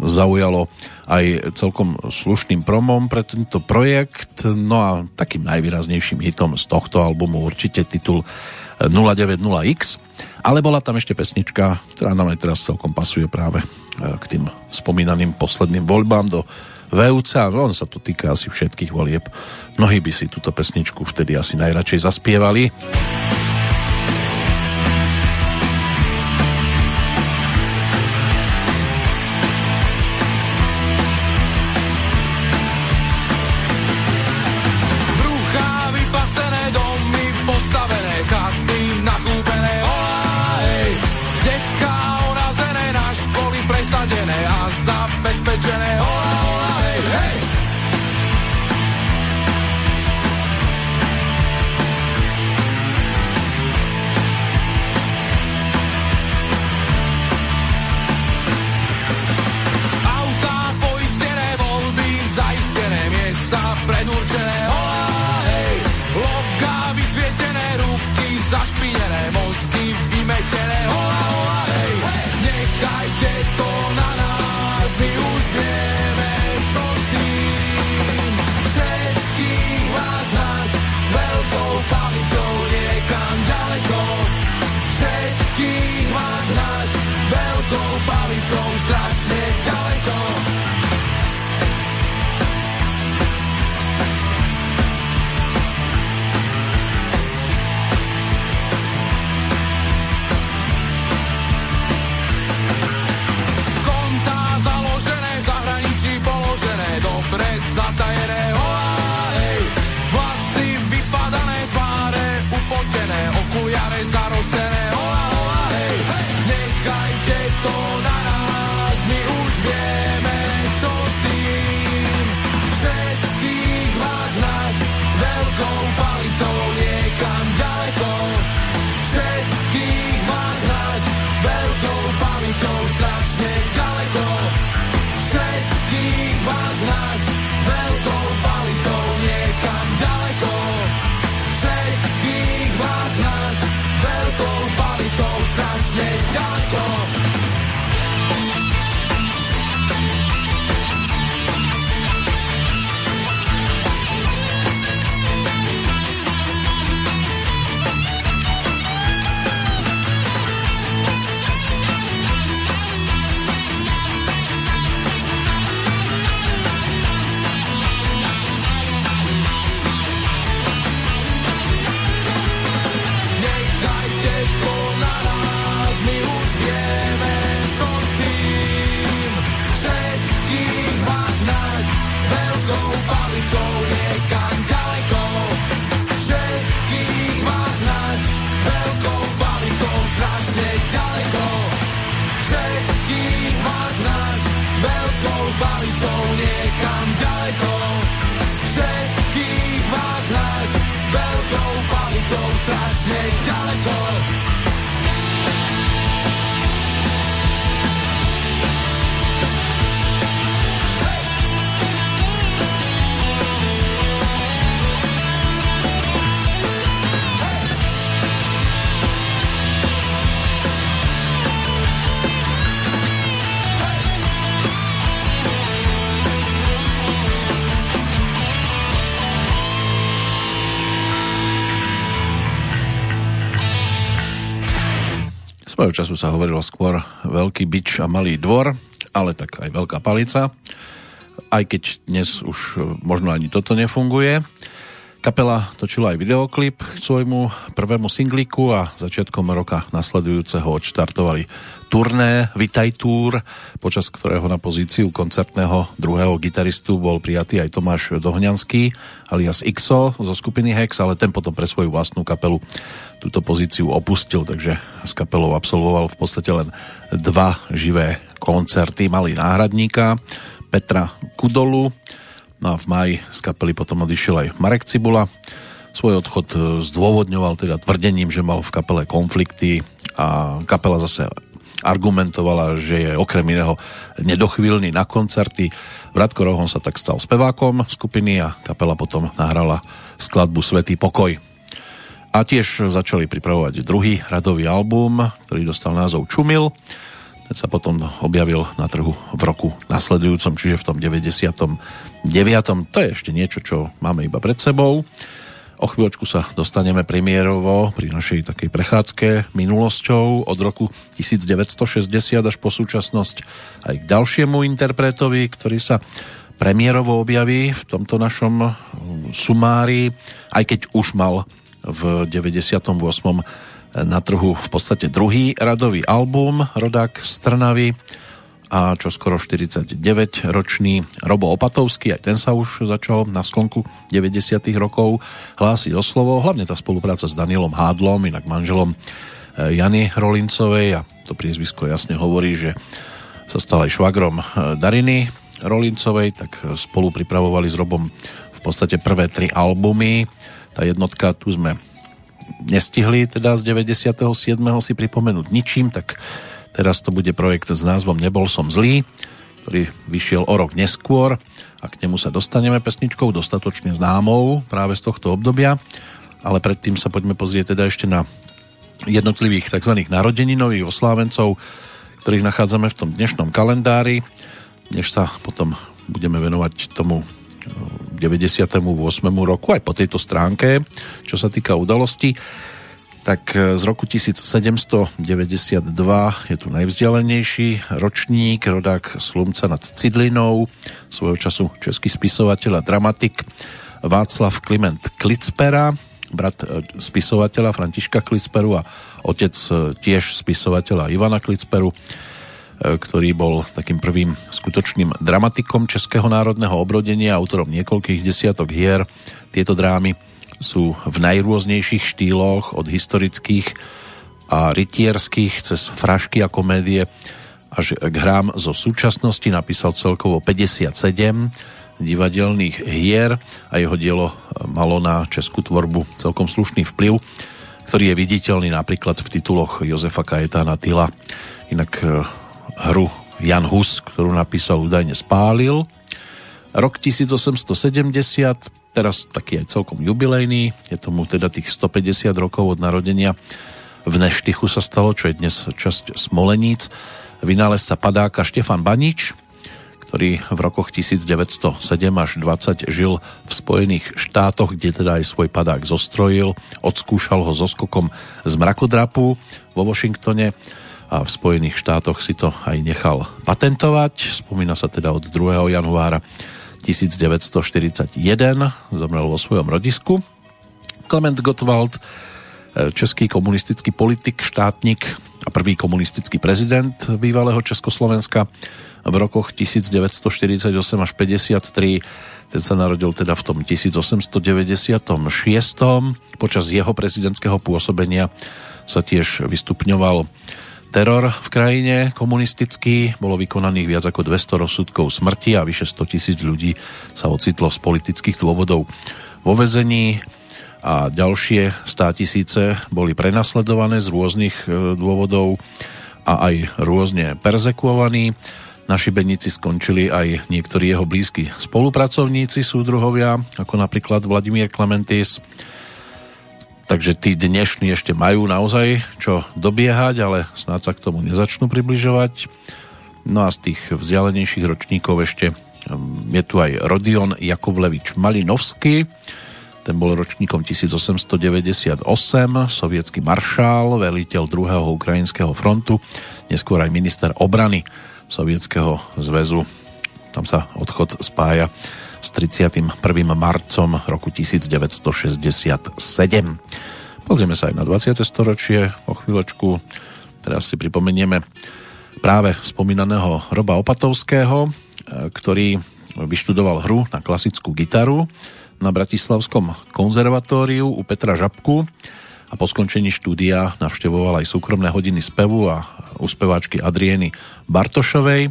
zaujalo aj celkom slušným promom pre tento projekt. No a takým najvýraznejším hitom z tohto albumu určite titul 090X. Ale bola tam ešte pesnička, ktorá nám aj teraz celkom pasuje práve e, k tým spomínaným posledným voľbám do VUC a on sa to týka asi všetkých volieb. Mnohí by si túto pesničku vtedy asi najradšej zaspievali. Svojho času sa hovorilo skôr veľký bič a malý dvor, ale tak aj veľká palica. Aj keď dnes už e, možno ani toto nefunguje. Kapela točila aj videoklip k svojmu prvému singliku a začiatkom roka nasledujúceho odštartovali turné Vitaj Tour, počas ktorého na pozíciu koncertného druhého gitaristu bol prijatý aj Tomáš Dohňanský alias XO zo skupiny Hex, ale ten potom pre svoju vlastnú kapelu túto pozíciu opustil, takže s kapelou absolvoval v podstate len dva živé koncerty. Mali náhradníka Petra Kudolu, no a v maji z kapely potom odišiel aj Marek Cibula. Svoj odchod zdôvodňoval teda tvrdením, že mal v kapele konflikty a kapela zase argumentovala, že je okrem iného nedochvíľný na koncerty. Vratko Rohon sa tak stal spevákom skupiny a kapela potom nahrala skladbu Svetý pokoj. A tiež začali pripravovať druhý radový album, ktorý dostal názov Čumil. Ten sa potom objavil na trhu v roku nasledujúcom, čiže v tom 99. To je ešte niečo, čo máme iba pred sebou. O chvíľočku sa dostaneme premiérovo pri našej takej prechádzke minulosťou od roku 1960 až po súčasnosť aj k ďalšiemu interpretovi, ktorý sa premiérovo objaví v tomto našom sumári, aj keď už mal v 98. na trhu v podstate druhý radový album Rodák z a čo skoro 49-ročný Robo Opatovský, aj ten sa už začal na sklonku 90 rokov hlásiť o slovo, hlavne tá spolupráca s Danielom Hádlom, inak manželom e, Jany Rolincovej a to priezvisko jasne hovorí, že sa stal aj švagrom e, Dariny Rolincovej, tak spolu pripravovali s Robom v podstate prvé tri albumy tá jednotka tu sme nestihli teda z 97. si pripomenúť ničím, tak teraz to bude projekt s názvom Nebol som zlý, ktorý vyšiel o rok neskôr a k nemu sa dostaneme pesničkou dostatočne známou práve z tohto obdobia, ale predtým sa poďme pozrieť teda ešte na jednotlivých tzv. narodeninových oslávencov, ktorých nachádzame v tom dnešnom kalendári, než sa potom budeme venovať tomu 98. roku aj po tejto stránke, čo sa týka udalosti, tak e, z roku 1792 je tu najvzdialenejší ročník, rodák Slumca nad Cidlinou, svojho času český spisovateľ a dramatik Václav Kliment Klicpera, brat e, spisovateľa Františka Klicperu a otec e, tiež spisovateľa Ivana Klicperu ktorý bol takým prvým skutočným dramatikom Českého národného obrodenia, autorom niekoľkých desiatok hier. Tieto drámy sú v najrôznejších štýloch, od historických a rytierských cez frašky a komédie až k hrám zo súčasnosti napísal celkovo 57 divadelných hier a jeho dielo malo na českú tvorbu celkom slušný vplyv, ktorý je viditeľný napríklad v tituloch Jozefa Kajetána Tyla. Inak e, hru Jan Hus, ktorú napísal, údajne spálil. Rok 1870, teraz taký aj celkom jubilejný, je tomu teda tých 150 rokov od narodenia. V Neštychu sa stalo, čo je dnes časť Smoleníc, vynálezca padáka Štefan Banič, ktorý v rokoch 1907 až 20 žil v Spojených štátoch, kde teda aj svoj padák zostrojil, odskúšal ho so skokom z mrakodrapu vo Washingtone a v Spojených štátoch si to aj nechal patentovať. Spomína sa teda od 2. januára 1941, zomrel vo svojom rodisku. Klement Gottwald český komunistický politik, štátnik a prvý komunistický prezident bývalého Československa v rokoch 1948 až 53. Ten sa narodil teda v tom 1896. Počas jeho prezidentského pôsobenia sa tiež vystupňoval teror v krajine komunistický. Bolo vykonaných viac ako 200 rozsudkov smrti a vyše 100 tisíc ľudí sa ocitlo z politických dôvodov vo vezení a ďalšie 100 tisíce boli prenasledované z rôznych e, dôvodov a aj rôzne perzekuovaní. Na šibenici skončili aj niektorí jeho blízki spolupracovníci, súdruhovia, ako napríklad Vladimír Klementis. Takže tí dnešní ešte majú naozaj čo dobiehať, ale snáď sa k tomu nezačnú približovať. No a z tých vzdialenejších ročníkov ešte um, je tu aj Rodion Jakovlevič Malinovský, ten bol ročníkom 1898, sovietský maršál, veliteľ druhého ukrajinského frontu, neskôr aj minister obrany Sovietskeho zväzu. Tam sa odchod spája s 31. marcom roku 1967. Pozrieme sa aj na 20. storočie o chvíľočku. Teraz si pripomenieme práve spomínaného Roba Opatovského, ktorý vyštudoval hru na klasickú gitaru na Bratislavskom konzervatóriu u Petra Žabku a po skončení štúdia navštevoval aj súkromné hodiny spevu a u speváčky Adrieny Bartošovej.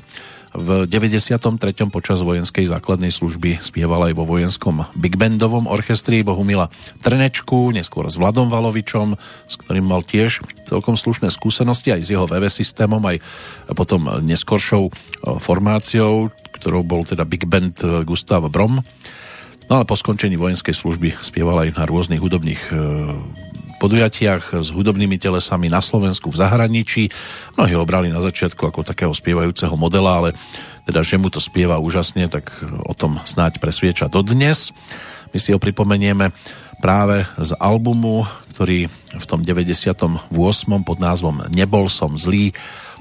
V 93. počas vojenskej základnej služby spieval aj vo vojenskom big bandovom orchestri Bohumila Trnečku, neskôr s Vladom Valovičom, s ktorým mal tiež celkom slušné skúsenosti aj s jeho VV systémom, aj potom neskoršou formáciou, ktorou bol teda big band Gustav Brom. No ale po skončení vojenskej služby spieval aj na rôznych hudobných e, podujatiach s hudobnými telesami na Slovensku, v zahraničí. Mnohí ho brali na začiatku ako takého spievajúceho modela, ale teda, že mu to spieva úžasne, tak o tom snáď presvieča dodnes. My si ho pripomenieme práve z albumu, ktorý v tom 98. pod názvom Nebol som zlý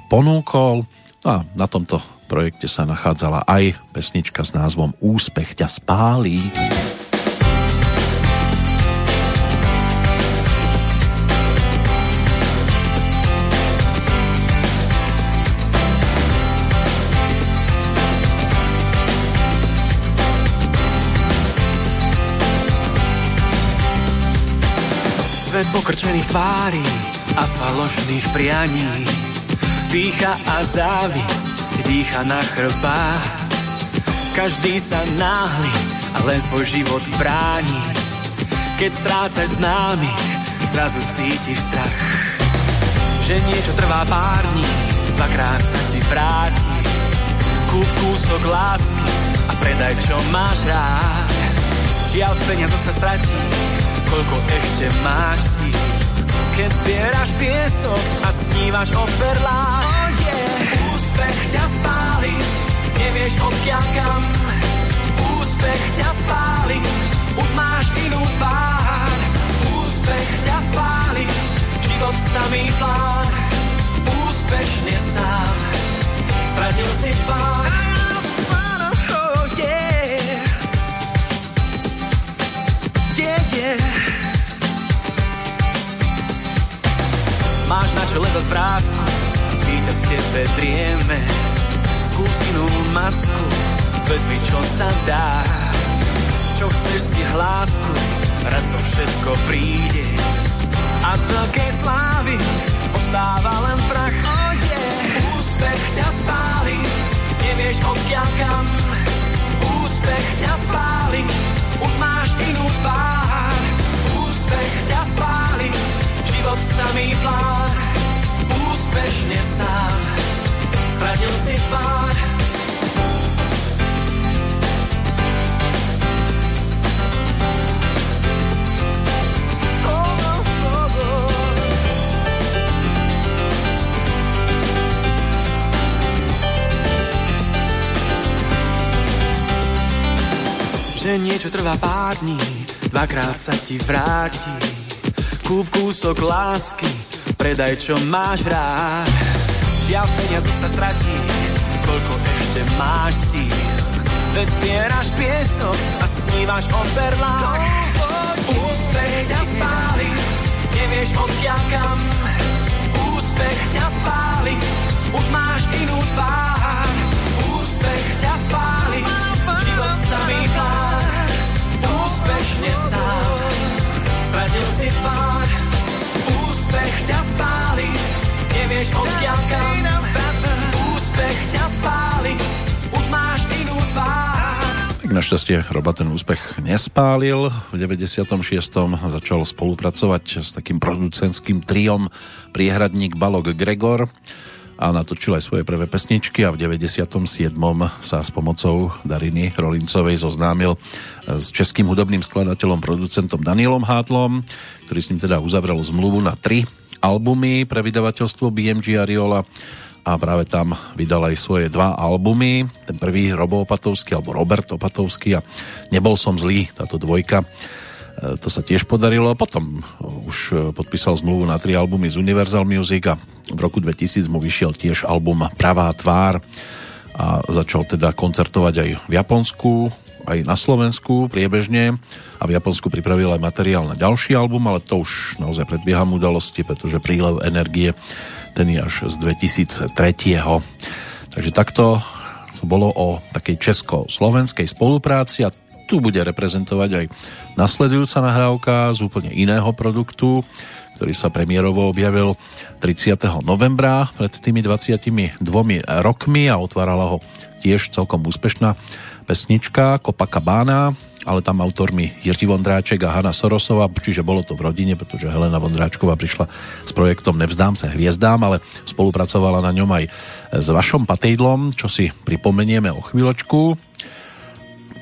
ponúkol. A na tomto projekte sa nachádzala aj pesnička s názvom Úspech ťa spálí. Svet pokrčených tvári a falošných prianí Dýcha a závisť dýcha na chrbách. Každý sa náhli a len svoj život bráni. Keď strácaš známy, zrazu cítiš strach. Že niečo trvá pár dní, dvakrát sa ti vráti. Kúp kúsok lásky a predaj, čo máš rád. Žiaľ, peniazo sa stratí, koľko ešte máš si. Keď zbieraš piesok a snívaš o perlách. Oh yeah Úspech ťa spáli, nevieš odkiaľ kam. Úspech ťa spáli, už máš inú tvár. Úspech ťa spáli, život samý plán. Úspešne sám, stratil si tvár. Yeah. Máš na čele za zvrázku víťaz v tebe drieme. Skús inú masku, vezmi čo sa dá. Čo chceš si hlásku, raz to všetko príde. A z veľkej slávy ostáva len prach. Oh yeah. Úspech ťa spáli, nevieš odkiaľ kam. Úspech ťa spáli, už máš inú tvár. Úspech ťa spáli, život samý plán úspešne sám, stratil si tvár. Že niečo trvá pár dní, dvakrát sa ti vráti. Kúp kúsok lásky, predaj čo máš rád. Žiaľ peniazu sa stratí, koľko ešte máš si. Veď zbieraš piesok a snívaš o perlách. Úspech ťa spáli, nevieš odkiaľ kam. Nevieš odkiaľ kam. Úspech ťa spáli, už máš inú tvár. Tak našťastie Roba ten úspech nespálil. V 96. začal spolupracovať s takým producentským triom priehradník Balok Gregor a natočil aj svoje prvé pesničky a v 97. sa s pomocou Dariny Rolincovej zoznámil s českým hudobným skladateľom, producentom Danielom Hátlom, ktorý s ním teda uzavrel zmluvu na tri albumy pre vydavateľstvo BMG Ariola a práve tam vydal aj svoje dva albumy. Ten prvý Robo Opatovský alebo Robert Opatovský a Nebol som zlý, táto dvojka. E, to sa tiež podarilo. Potom už e, podpísal zmluvu na tri albumy z Universal Music a v roku 2000 mu vyšiel tiež album Pravá tvár a začal teda koncertovať aj v Japonsku, aj na Slovensku priebežne a v Japonsku pripravil aj materiál na ďalší album, ale to už naozaj predbieham udalosti, pretože prílev energie ten je až z 2003. Takže takto to bolo o takej česko-slovenskej spolupráci a tu bude reprezentovať aj nasledujúca nahrávka z úplne iného produktu, ktorý sa premiérovo objavil 30. novembra pred tými 22 rokmi a otvárala ho tiež celkom úspešná pesnička Copacabana, ale tam autormi Jiří Vondráček a Hanna Sorosova, čiže bolo to v rodine, pretože Helena Vondráčková prišla s projektom Nevzdám sa hviezdám, ale spolupracovala na ňom aj s Vašom Patejdlom, čo si pripomenieme o chvíľočku.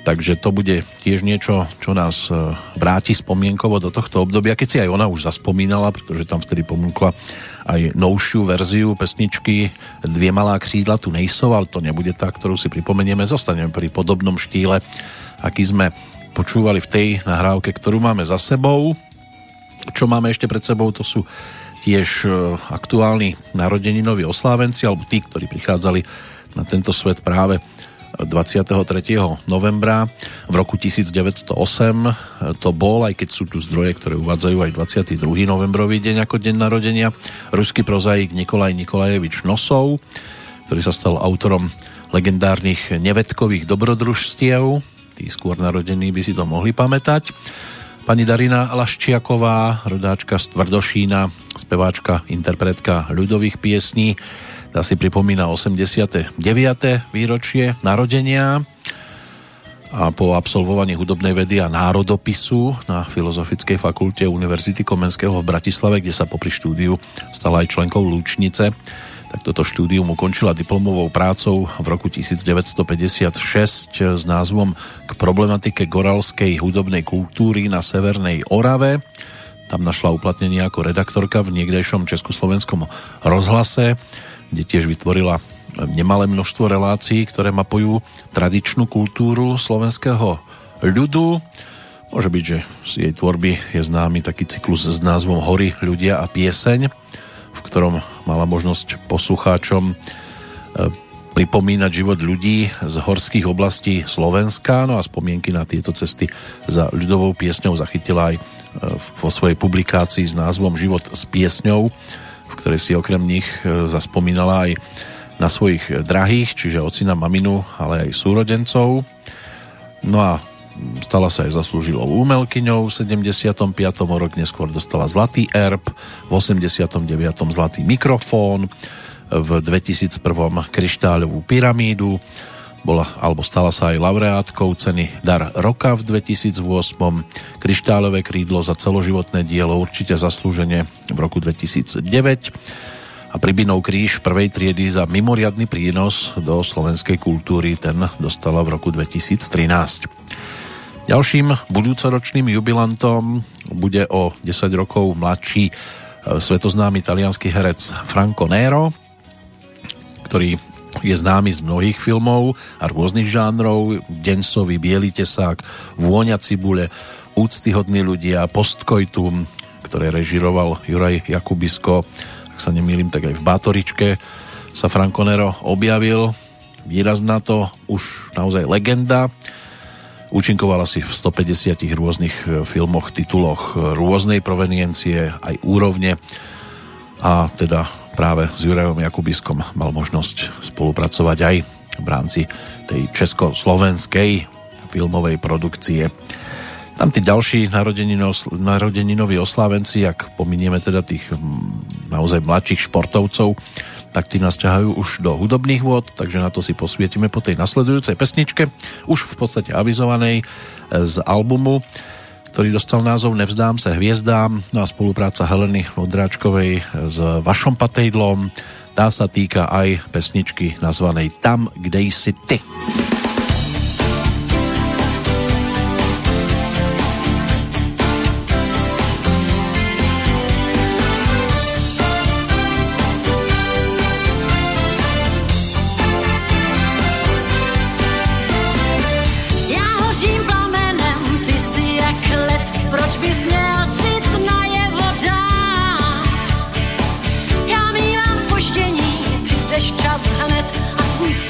Takže to bude tiež niečo, čo nás e, vráti spomienkovo do tohto obdobia, keď si aj ona už zaspomínala, pretože tam vtedy ponúkla aj novšiu verziu pesničky Dvie malá křídla tu nejsou, ale to nebude tá, ktorú si pripomenieme. Zostaneme pri podobnom štýle, aký sme počúvali v tej nahrávke, ktorú máme za sebou. Čo máme ešte pred sebou, to sú tiež e, aktuálni narodeninoví oslávenci, alebo tí, ktorí prichádzali na tento svet práve 23. novembra v roku 1908 to bol, aj keď sú tu zdroje, ktoré uvádzajú aj 22. novembrový deň ako deň narodenia, ruský prozaik Nikolaj Nikolajevič Nosov, ktorý sa stal autorom legendárnych nevetkových dobrodružstiev tí skôr narodení by si to mohli pamätať. Pani Darina Laščiaková, rodáčka z Tvrdošína, speváčka, interpretka ľudových piesní, tá si pripomína 89. výročie narodenia a po absolvovaní hudobnej vedy a národopisu na Filozofickej fakulte Univerzity Komenského v Bratislave, kde sa popri štúdiu stala aj členkou Lúčnice, tak toto štúdium ukončila diplomovou prácou v roku 1956 s názvom K problematike goralskej hudobnej kultúry na Severnej Orave. Tam našla uplatnenie ako redaktorka v niekdejšom československom rozhlase, kde tiež vytvorila nemalé množstvo relácií, ktoré mapujú tradičnú kultúru slovenského ľudu. Môže byť, že z jej tvorby je známy taký cyklus s názvom Hory, ľudia a pieseň v ktorom mala možnosť poslucháčom e, pripomínať život ľudí z horských oblastí Slovenska, no a spomienky na tieto cesty za ľudovou piesňou zachytila aj e, vo svojej publikácii s názvom Život s piesňou, v ktorej si okrem nich e, zaspomínala aj na svojich drahých, čiže ocina, maminu, ale aj súrodencov. No a stala sa aj zaslúžilou umelkyňou v 75. o rok neskôr dostala Zlatý erb, v 89. Zlatý mikrofón, v 2001. kryštáľovú pyramídu, bola, alebo stala sa aj laureátkou ceny Dar roka v 2008. Kryštálové krídlo za celoživotné dielo určite zaslúžene v roku 2009 a Pribinov kríž prvej triedy za mimoriadný prínos do slovenskej kultúry ten dostala v roku 2013. Ďalším budúcoročným jubilantom bude o 10 rokov mladší e, svetoznámy talianský herec Franco Nero, ktorý je známy z mnohých filmov a rôznych žánrov. Densový, Bielý tesák, Vôňa cibule, Úctyhodní ľudia, Postkoitum, ktoré režiroval Juraj Jakubisko. Ak sa nemýlim, tak aj v Bátoričke sa Franco Nero objavil. Výrazná to už naozaj legenda Účinkovala si v 150 rôznych e, filmoch, tituloch rôznej proveniencie, aj úrovne a teda práve s Jurajom Jakubiskom mal možnosť spolupracovať aj v rámci tej československej filmovej produkcie. Tam tí ďalší narodeninoví oslávenci, ak pominieme teda tých naozaj mladších športovcov, tak tí nás ťahajú už do hudobných vôd, takže na to si posvietime po tej nasledujúcej pesničke, už v podstate avizovanej e, z albumu, ktorý dostal názov Nevzdám sa hviezdám, no a spolupráca Heleny Odráčkovej s Vašom Patejdlom, tá sa týka aj pesničky nazvanej Tam, kde si ty. gwiazd, Anet, a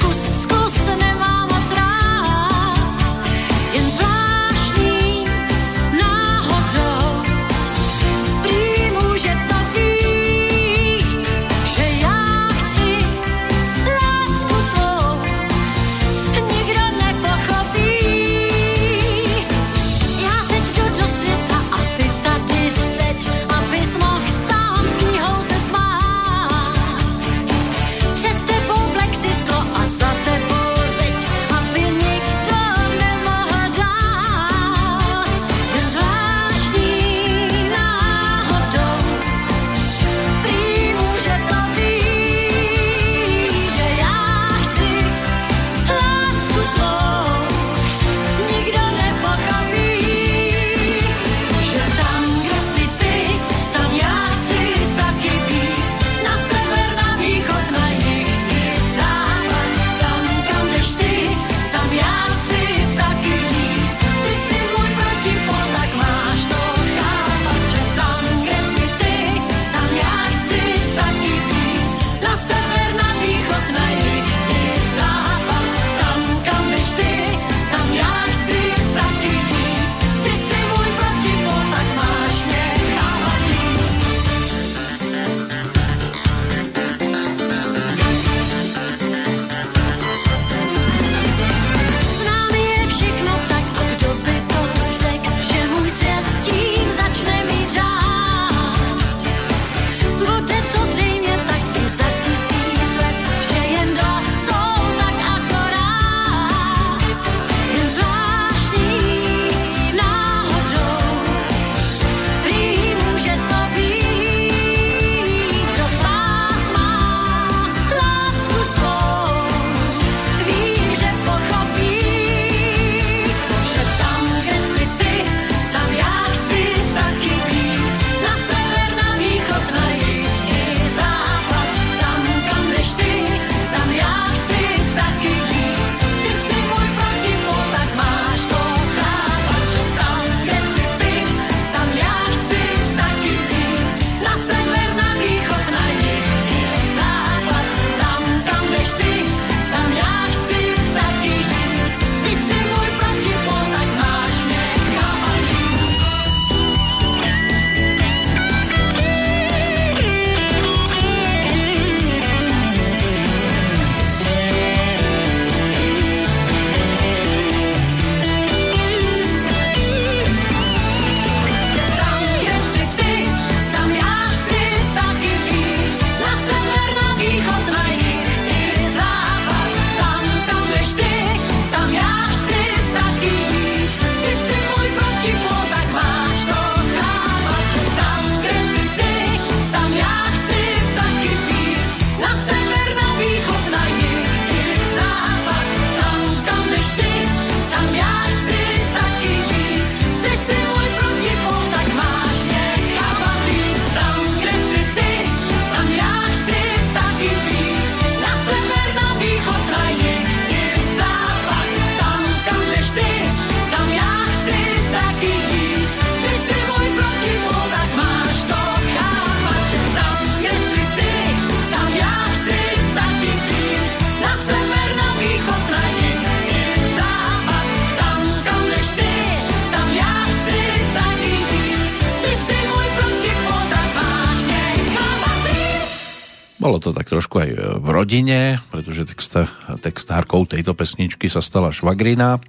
rodine, pretože texta, textárkou tejto pesničky sa stala švagrina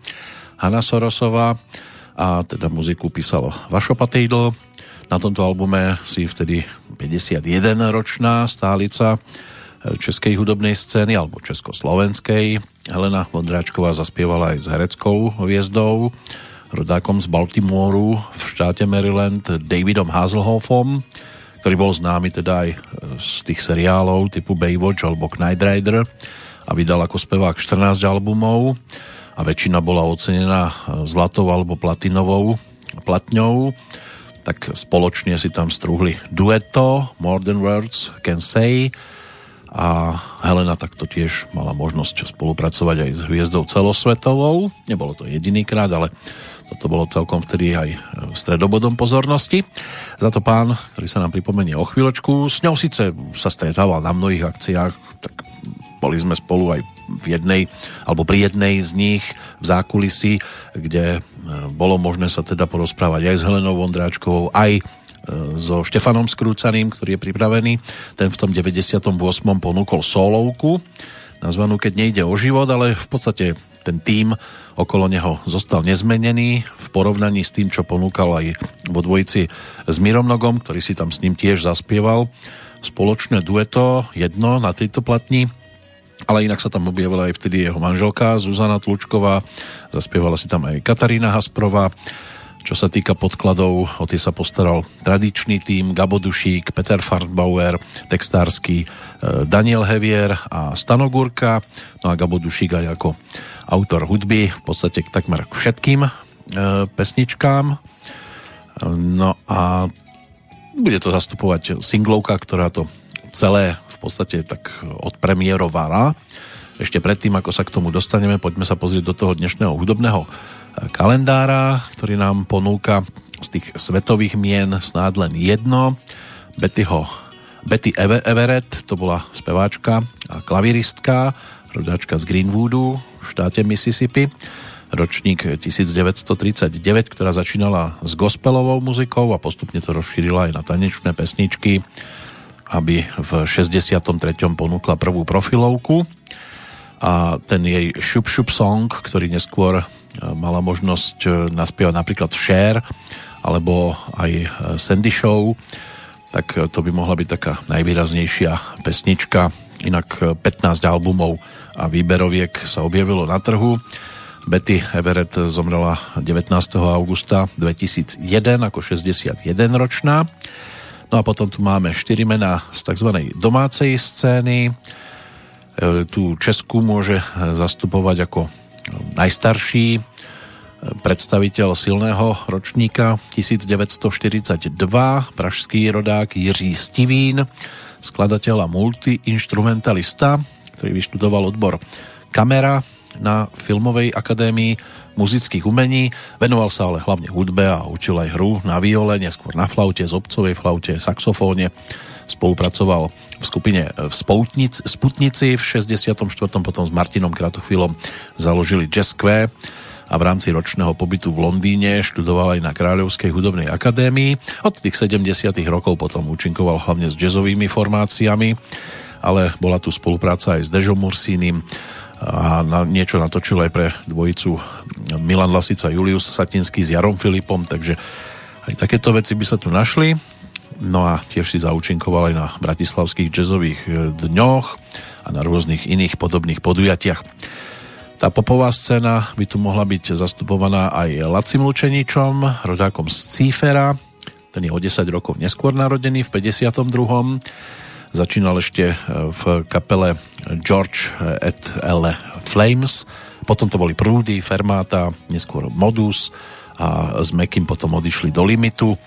Hanna Sorosová a teda muziku písalo Vašo Patejdl. Na tomto albume si vtedy 51-ročná stálica českej hudobnej scény alebo československej Helena Vondráčková zaspievala aj s hereckou hviezdou rodákom z Baltimoru v štáte Maryland Davidom Hazelhoffom, ktorý bol známy teda aj z tých seriálov typu Baywatch alebo Knight Rider a vydal ako spevák 14 albumov a väčšina bola ocenená zlatou alebo platinovou platňou tak spoločne si tam strúhli dueto More Than Words Can Say a Helena takto tiež mala možnosť spolupracovať aj s hviezdou celosvetovou. Nebolo to jedinýkrát, ale toto bolo celkom vtedy aj stredobodom pozornosti. Za to pán, ktorý sa nám pripomenie o chvíľočku, s ňou síce sa stretával na mnohých akciách, tak boli sme spolu aj v jednej, alebo pri jednej z nich v zákulisí, kde e, bolo možné sa teda porozprávať aj s Helenou Vondráčkovou, aj e, so Štefanom Skrúcaným, ktorý je pripravený. Ten v tom 98. ponúkol solovku, nazvanú Keď nejde o život, ale v podstate ten tým okolo neho zostal nezmenený v porovnaní s tým, čo ponúkal aj vo dvojici s Miromnogom, ktorý si tam s ním tiež zaspieval. Spoločné dueto, jedno na tejto platni, ale inak sa tam objavila aj vtedy jeho manželka Zuzana Tlučková, zaspievala si tam aj Katarína Hasprova, čo sa týka podkladov, o tie sa postaral tradičný tým Gabo Dušík, Peter Farnbauer, textársky e, Daniel Hevier a Stanogurka. No a Gabo Dušík aj ako autor hudby v podstate takmer k všetkým e, pesničkám. No a bude to zastupovať singlovka, ktorá to celé v podstate tak odpremierovala. Ešte predtým, ako sa k tomu dostaneme, poďme sa pozrieť do toho dnešného hudobného kalendára, ktorý nám ponúka z tých svetových mien snáď len jedno. Bettyho, Betty Everett, to bola speváčka a klaviristka, rodáčka z Greenwoodu v štáte Mississippi, ročník 1939, ktorá začínala s gospelovou muzikou a postupne to rozšírila aj na tanečné pesničky, aby v 63. ponúkla prvú profilovku a ten jej Šup Šup Song, ktorý neskôr mala možnosť e, naspievať napríklad Share alebo aj e, Sandy Show, tak e, to by mohla byť taká najvýraznejšia pesnička. Inak 15 albumov a výberoviek sa objavilo na trhu. Betty Everett zomrela 19. augusta 2001 ako 61 ročná. No a potom tu máme 4 mená z tzv. domácej scény. Tu Česku môže zastupovať ako najstarší predstaviteľ silného ročníka 1942, pražský rodák Jiří Stivín, skladateľ a multiinstrumentalista, ktorý vyštudoval odbor kamera na Filmovej akadémii muzických umení. Venoval sa ale hlavne hudbe a učil aj hru na viole, neskôr na flaute, zobcovej flaute, saxofóne. Spolupracoval v skupine v Spoutnic, Sputnici v 64. potom s Martinom Kratochvílom založili Jazz Square a v rámci ročného pobytu v Londýne študoval aj na Kráľovskej hudobnej akadémii. Od tých 70. rokov potom účinkoval hlavne s jazzovými formáciami, ale bola tu spolupráca aj s Dežom Mursínim a na, niečo natočil aj pre dvojicu Milan Lasica Julius Satinský s Jarom Filipom, takže aj takéto veci by sa tu našli. No a tiež si zaučinkoval aj na bratislavských jazzových e, dňoch a na rôznych iných podobných podujatiach. Tá popová scéna by tu mohla byť zastupovaná aj Lacim Lučeničom, rodákom z Cífera, ten je o 10 rokov neskôr narodený v 52. Začínal ešte e, v kapele George et L. Flames, potom to boli Prúdy, Fermáta, neskôr Modus a s Mekým potom odišli do Limitu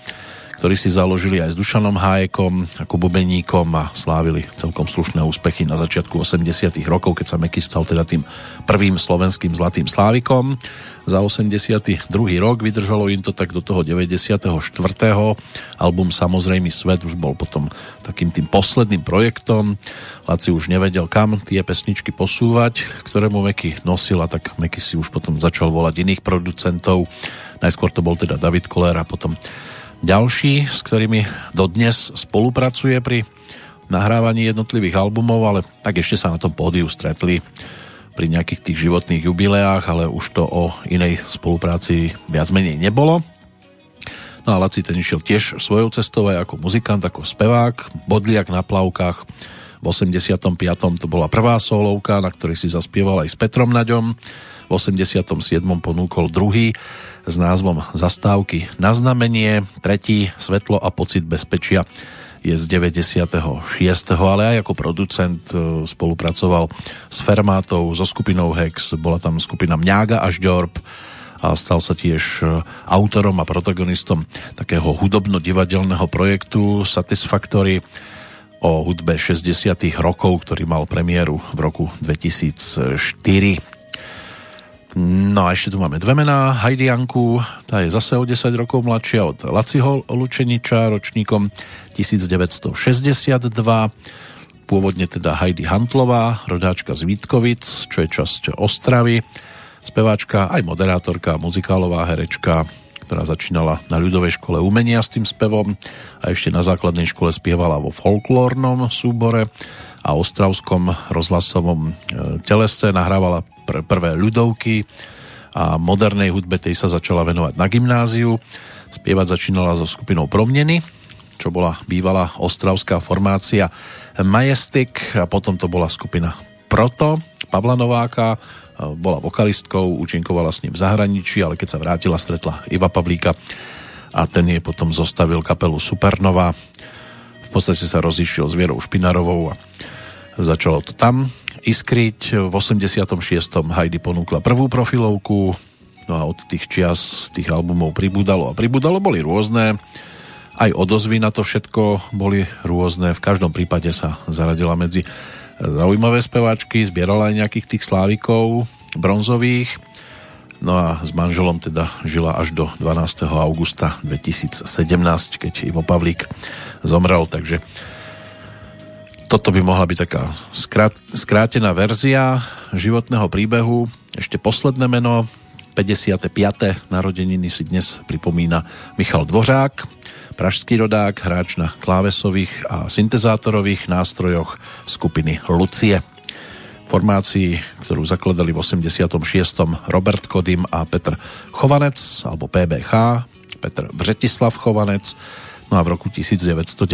ktorí si založili aj s Dušanom Hájekom ako bubeníkom a slávili celkom slušné úspechy na začiatku 80 rokov, keď sa Meky stal teda tým prvým slovenským zlatým slávikom. Za 82. rok vydržalo im to tak do toho 94. Album Samozrejmý svet už bol potom takým tým posledným projektom. Laci už nevedel, kam tie pesničky posúvať, ktoré mu Meky nosila, tak Meky si už potom začal volať iných producentov. Najskôr to bol teda David Koller a potom ďalší, s ktorými dodnes spolupracuje pri nahrávaní jednotlivých albumov, ale tak ešte sa na tom pódiu stretli pri nejakých tých životných jubileách, ale už to o inej spolupráci viac menej nebolo. No a Laci ten išiel tiež svojou cestou aj ako muzikant, ako spevák, bodliak na plavkách. V 85. to bola prvá solovka, na ktorej si zaspieval aj s Petrom Naďom. V 87. ponúkol druhý s názvom Zastávky na znamenie, tretí Svetlo a pocit bezpečia je z 96. ale aj ako producent e, spolupracoval s Fermátou, so skupinou Hex, bola tam skupina Mňága až Ďorb a stal sa tiež e, autorom a protagonistom takého hudobno-divadelného projektu Satisfactory o hudbe 60. rokov, ktorý mal premiéru v roku 2004. No a ešte tu máme dve mená. Heidi Janku, tá je zase o 10 rokov mladšia od Laciho Lučeniča, ročníkom 1962. Pôvodne teda Heidi Hantlová, rodáčka z Vítkovic, čo je časť Ostravy. Speváčka, aj moderátorka, muzikálová herečka, ktorá začínala na ľudovej škole umenia s tým spevom a ešte na základnej škole spievala vo folklórnom súbore a ostravskom rozhlasovom e, telese nahrávala pr- prvé ľudovky a modernej hudbe tej sa začala venovať na gymnáziu. Spievať začínala so skupinou Promneny, čo bola bývalá ostravská formácia Majestic a potom to bola skupina Proto, Pavla Nováka, e, bola vokalistkou, účinkovala s ním v zahraničí, ale keď sa vrátila, stretla Iva Pavlíka a ten jej potom zostavil kapelu Supernova. V podstate sa rozišiel s Vierou Špinarovou a Začalo to tam iskriť. V 86. Heidi ponúkla prvú profilovku, no a od tých čias tých albumov pribúdalo a pribúdalo, boli rôzne. Aj odozvy na to všetko boli rôzne. V každom prípade sa zaradila medzi zaujímavé speváčky, zbierala aj nejakých tých slávikov bronzových. No a s manželom teda žila až do 12. augusta 2017, keď Ivo Pavlík zomrel, takže toto by mohla byť taká skrát, skrátená verzia životného príbehu. Ešte posledné meno, 55. narodeniny si dnes pripomína Michal Dvořák, pražský rodák, hráč na klávesových a syntezátorových nástrojoch skupiny Lucie. Formácii, ktorú zakladali v 86. Robert Kodym a Petr Chovanec, alebo PBH, Petr Břetislav Chovanec, no a v roku 1990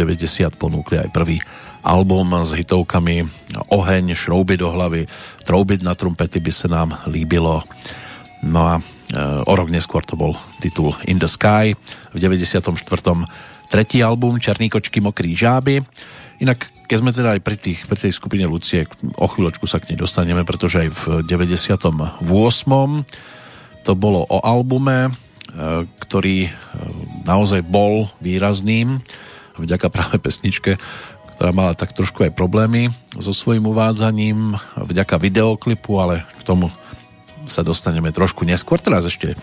ponúkli aj prvý album s hitovkami Oheň, Šrouby do hlavy, Troubit na trumpety by sa nám líbilo. No a e, o rok neskôr to bol titul In the Sky v 94. Tretí album Černý kočky, mokrý žáby. Inak, keď sme teda aj pri, tých, pri tej skupine Lucie, o chvíľočku sa k nej dostaneme, pretože aj v 98. to bolo o albume, e, ktorý e, naozaj bol výrazným vďaka práve pesničke ktorá mala tak trošku aj problémy so svojím uvádzaním vďaka videoklipu, ale k tomu sa dostaneme trošku neskôr. Teraz ešte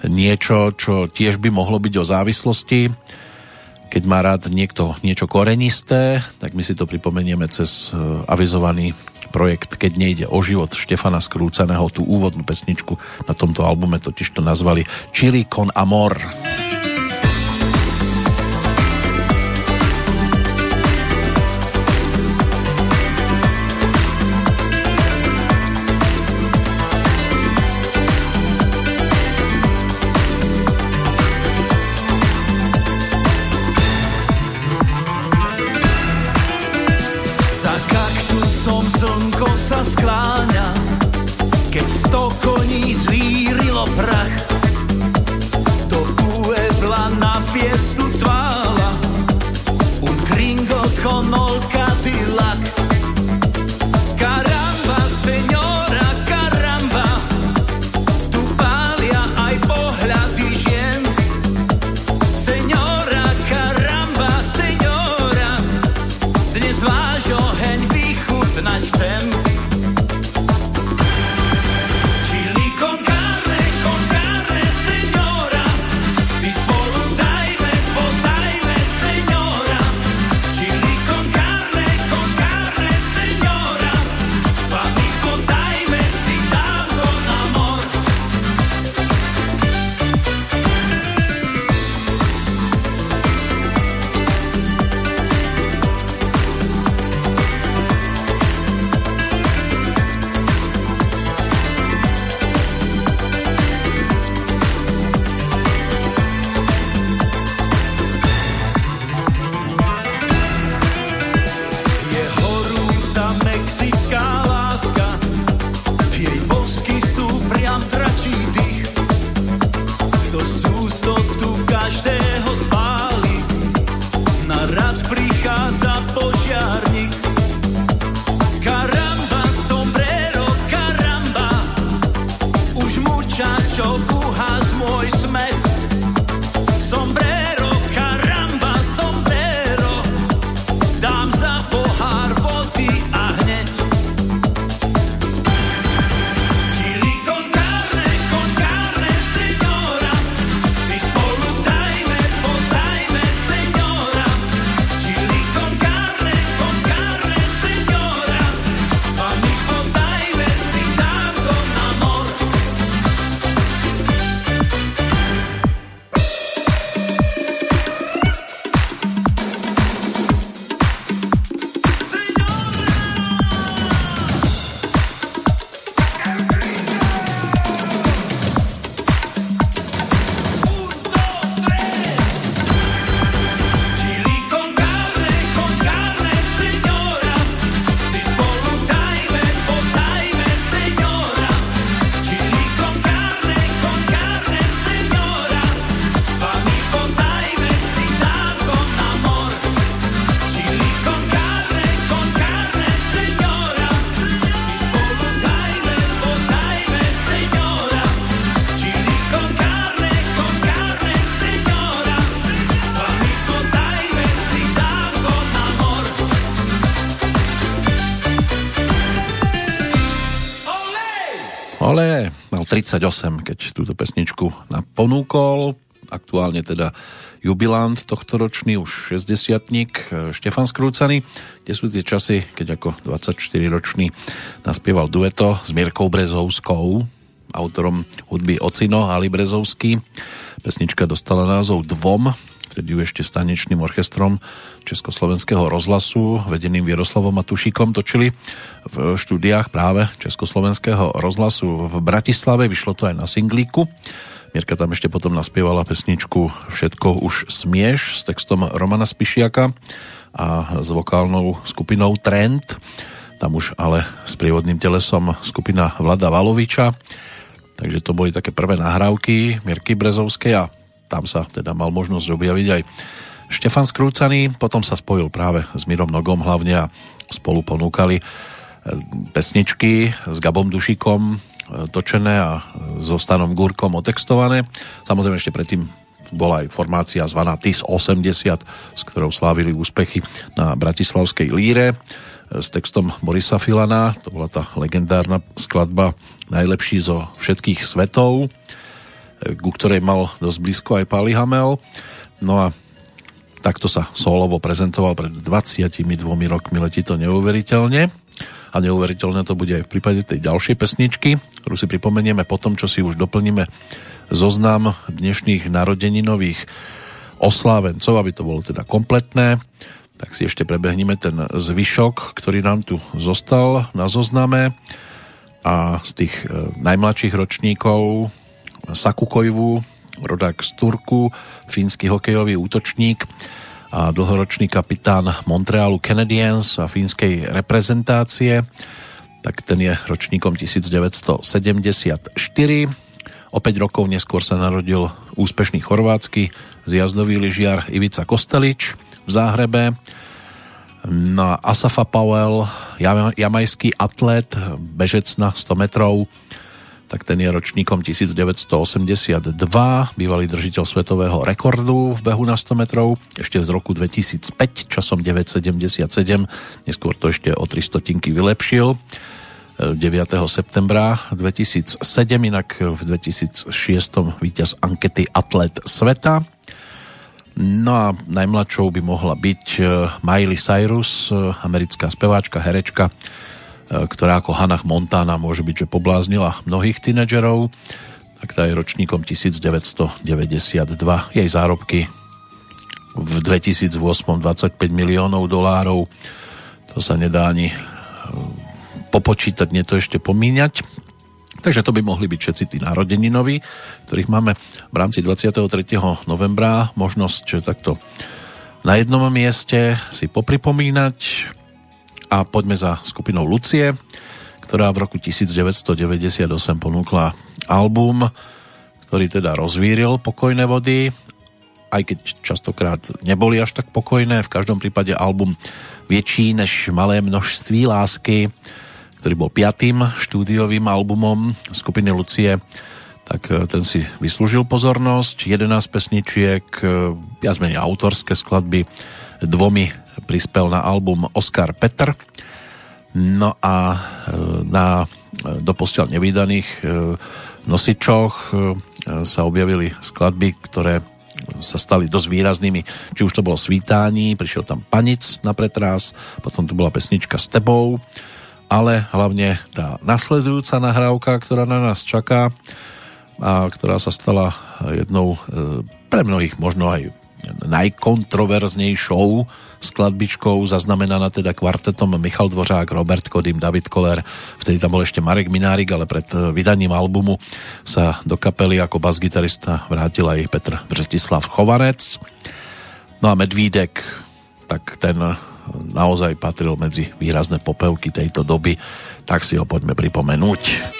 niečo, čo tiež by mohlo byť o závislosti. Keď má rád niekto niečo korenisté, tak my si to pripomenieme cez e, avizovaný projekt Keď nejde o život Štefana Skrúcaného, tú úvodnú pesničku na tomto albume totiž to nazvali Chili con Amor. Amor. 38, keď túto pesničku ponúkol. Aktuálne teda jubilant tohto ročný, už 60 Štefan Skrúcaný, kde sú tie časy, keď ako 24-ročný naspieval dueto s Mirkou Brezovskou, autorom hudby Ocino Ali Brezovský. Pesnička dostala názov Dvom, vtedy ju ešte stanečným orchestrom Československého rozhlasu vedeným Vieroslavom Matušíkom točili v štúdiách práve Československého rozhlasu v Bratislave. Vyšlo to aj na singlíku. Mirka tam ešte potom naspievala pesničku Všetko už smieš s textom Romana Spišiaka a s vokálnou skupinou Trend. Tam už ale s prívodným telesom skupina Vlada Valoviča. Takže to boli také prvé nahrávky Mirky Brezovskej a tam sa teda mal možnosť objaviť aj Štefan Skrúcaný, potom sa spojil práve s Mirom Nogom hlavne a spolu ponúkali pesničky s Gabom Dušikom e, točené a so Stanom Gúrkom otextované. Samozrejme ešte predtým bola aj formácia zvaná TIS 80, s ktorou slávili úspechy na Bratislavskej líre e, s textom Borisa Filana. To bola tá legendárna skladba Najlepší zo všetkých svetov, ku ktorej mal dosť blízko aj Pali Hamel. No a Takto sa solovo prezentoval pred 22 rokmi, letí to neuveriteľne. A neuveriteľné to bude aj v prípade tej ďalšej pesničky, ktorú si pripomenieme potom, čo si už doplníme zoznam dnešných narodeninových oslávencov, aby to bolo teda kompletné. Tak si ešte prebehneme ten zvyšok, ktorý nám tu zostal na zozname. A z tých e, najmladších ročníkov Saku Kojvu, rodák z Turku, fínsky hokejový útočník a dlhoročný kapitán Montrealu Canadiens a fínskej reprezentácie, tak ten je ročníkom 1974. O 5 rokov neskôr sa narodil úspešný chorvátsky zjazdový lyžiar Ivica Kostelič v Záhrebe. Na Asafa Powell, jamajský atlet, bežec na 100 metrov, tak ten je ročníkom 1982, bývalý držiteľ svetového rekordu v behu na 100 metrov, ešte z roku 2005 časom 9,77, neskôr to ešte o 300 tinky vylepšil. 9. septembra 2007, inak v 2006 víťaz ankety Atlet sveta. No a najmladšou by mohla byť eh, Miley Cyrus, eh, americká speváčka, herečka, ktorá ako Hannah Montana môže byť, že pobláznila mnohých tínedžerov, tak tá je ročníkom 1992. Jej zárobky v 2008 25 miliónov dolárov. To sa nedá ani e, popočítať, nie to ešte pomíňať. Takže to by mohli byť všetci tí narodeninoví, ktorých máme v rámci 23. novembra možnosť takto na jednom mieste si popripomínať a poďme za skupinou Lucie, ktorá v roku 1998 ponúkla album, ktorý teda rozvíril pokojné vody, aj keď častokrát neboli až tak pokojné, v každom prípade album väčší než malé množství lásky, ktorý bol piatým štúdiovým albumom skupiny Lucie, tak e, ten si vyslúžil pozornosť. 11 pesničiek, e, viac menej autorské skladby, dvomi prispel na album Oscar Petr. No a e, na doposiaľ nevydaných nosičoch sa objavili skladby, ktoré sa stali dosť výraznými. Či už to bolo Svítání, prišiel tam Panic na pretrás, potom tu bola pesnička S tebou, ale hlavne tá nasledujúca nahrávka, ktorá na nás čaká a ktorá sa stala jednou e, pre mnohých možno aj najkontroverznejšou skladbičkou, zaznamenaná teda kvartetom Michal Dvořák, Robert Kodym, David Koller, vtedy tam bol ešte Marek Minárik, ale pred e, vydaním albumu sa do kapely ako basgitarista vrátil aj Petr Břetislav Chovanec. No a Medvídek, tak ten naozaj patril medzi výrazné popevky tejto doby, tak si ho poďme pripomenúť.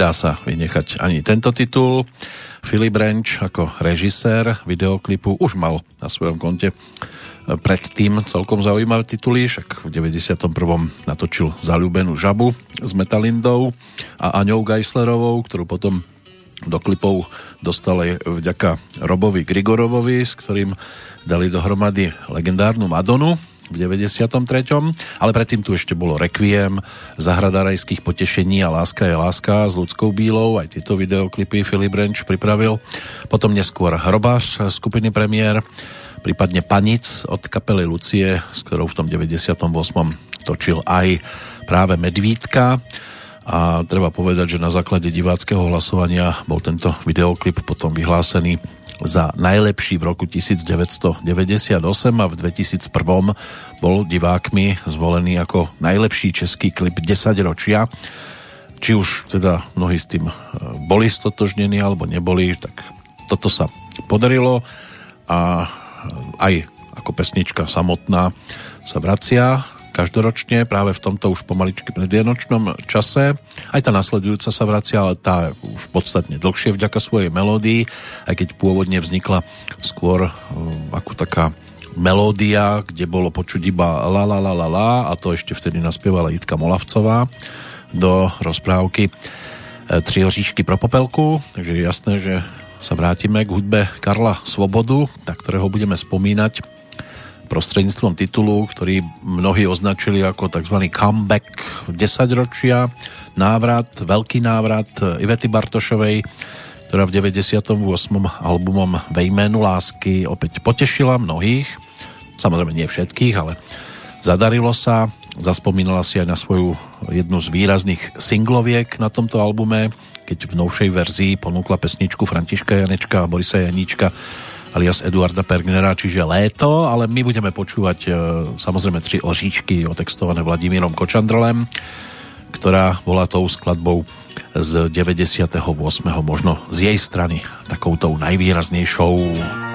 Nedá sa vynechať ani tento titul. Philip Branch ako režisér videoklipu už mal na svojom konte predtým celkom zaujímavé tituly, však v 91. natočil Zalúbenú žabu s Metalindou a Aňou Geislerovou, ktorú potom do klipov dostal aj vďaka Robovi Grigorovovi, s ktorým dali dohromady legendárnu Madonu v 93. Ale predtým tu ešte bolo Requiem, Zahrada rajských potešení a Láska je láska s ľudskou bílou. Aj tieto videoklipy Filip Renč pripravil. Potom neskôr Hrobář skupiny Premiér, prípadne Panic od kapely Lucie, s ktorou v tom 98. točil aj práve Medvídka a treba povedať, že na základe diváckého hlasovania bol tento videoklip potom vyhlásený za najlepší v roku 1998 a v 2001 bol divákmi zvolený ako najlepší český klip 10 ročia. Či už teda mnohí s tým e, boli stotožnení alebo neboli, tak toto sa podarilo a aj ako pesnička samotná sa vracia každoročne práve v tomto už pomaličky predvianočnom čase. Aj tá nasledujúca sa vracia, ale tá už podstatne dlhšie vďaka svojej melódii, aj keď pôvodne vznikla skôr um, ako taká melódia, kde bolo počuť iba la la la la la a to ešte vtedy naspievala Jitka Molavcová do rozprávky e, Tři oříšky pro popelku, takže jasné, že sa vrátime k hudbe Karla Svobodu, na ktorého budeme spomínať prostredníctvom titulu, ktorý mnohí označili ako tzv. comeback 10 ročia, návrat, veľký návrat Ivety Bartošovej, ktorá v 98. albumom Ve jménu lásky opäť potešila mnohých, samozrejme nie všetkých, ale zadarilo sa, zaspomínala si aj na svoju jednu z výrazných singloviek na tomto albume, keď v novšej verzii ponúkla pesničku Františka Janečka a Borisa Janíčka alias Eduarda Pergnera, čiže Léto, ale my budeme počúvať e, samozrejme tri oříčky otextované Vladimírom Kočandrlem, ktorá bola tou skladbou z 98. možno z jej strany takoutou najvýraznejšou.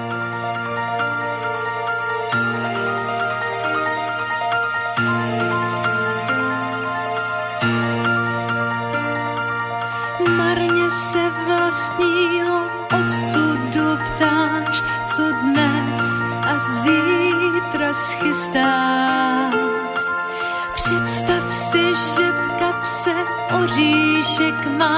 Come on.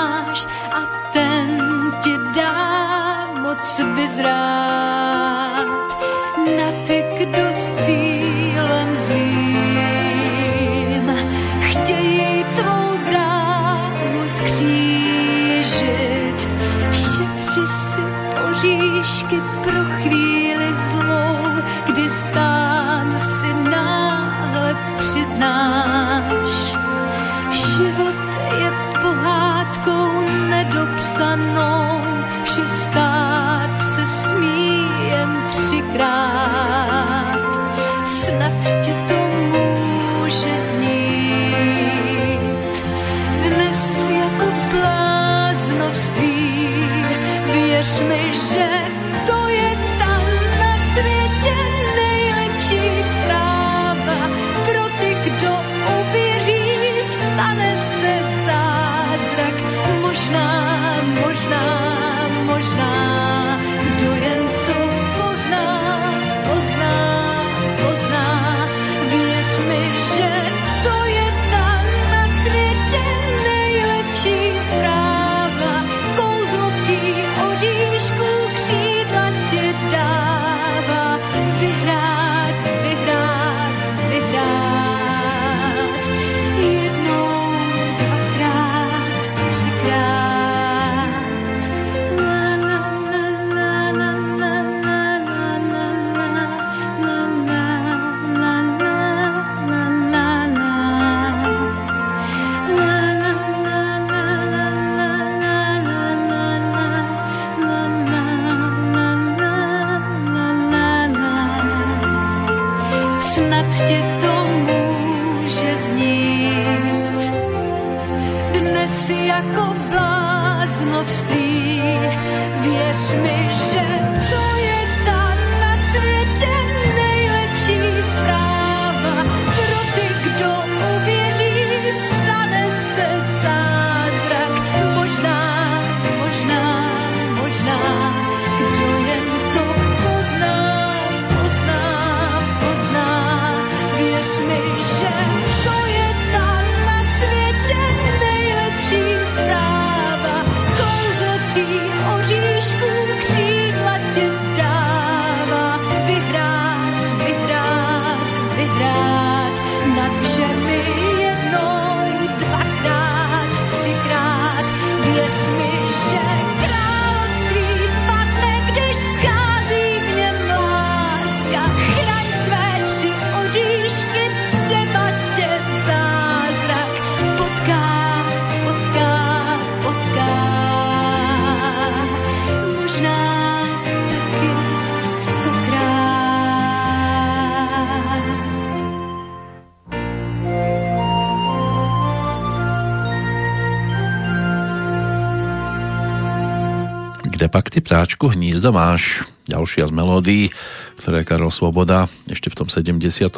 Pak ty ptáčku hnízdo máš. Ďalšia z melódií, ktoré Karol Svoboda ešte v tom 73.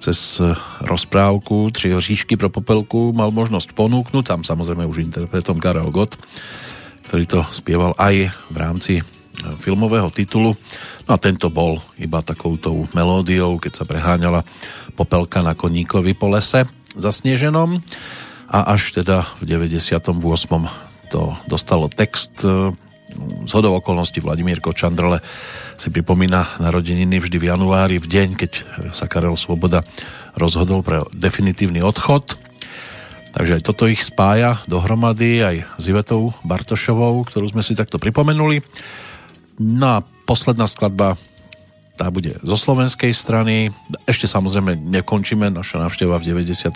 cez rozprávku Tři oříšky pro popelku mal možnosť ponúknuť. Tam samozrejme už interpretom Karel Gott, ktorý to spieval aj v rámci e, filmového titulu. No a tento bol iba takoutou melódiou, keď sa preháňala popelka na koníkovi po lese zasneženom a až teda v 98. to dostalo text e, z hodou okolností Vladimír Kočandrle si pripomína narodeniny vždy v januári, v deň, keď sa Karel Svoboda rozhodol pre definitívny odchod. Takže aj toto ich spája dohromady aj s Ivetou Bartošovou, ktorú sme si takto pripomenuli. No a posledná skladba tá bude zo slovenskej strany. Ešte samozrejme nekončíme, naša návšteva v 98.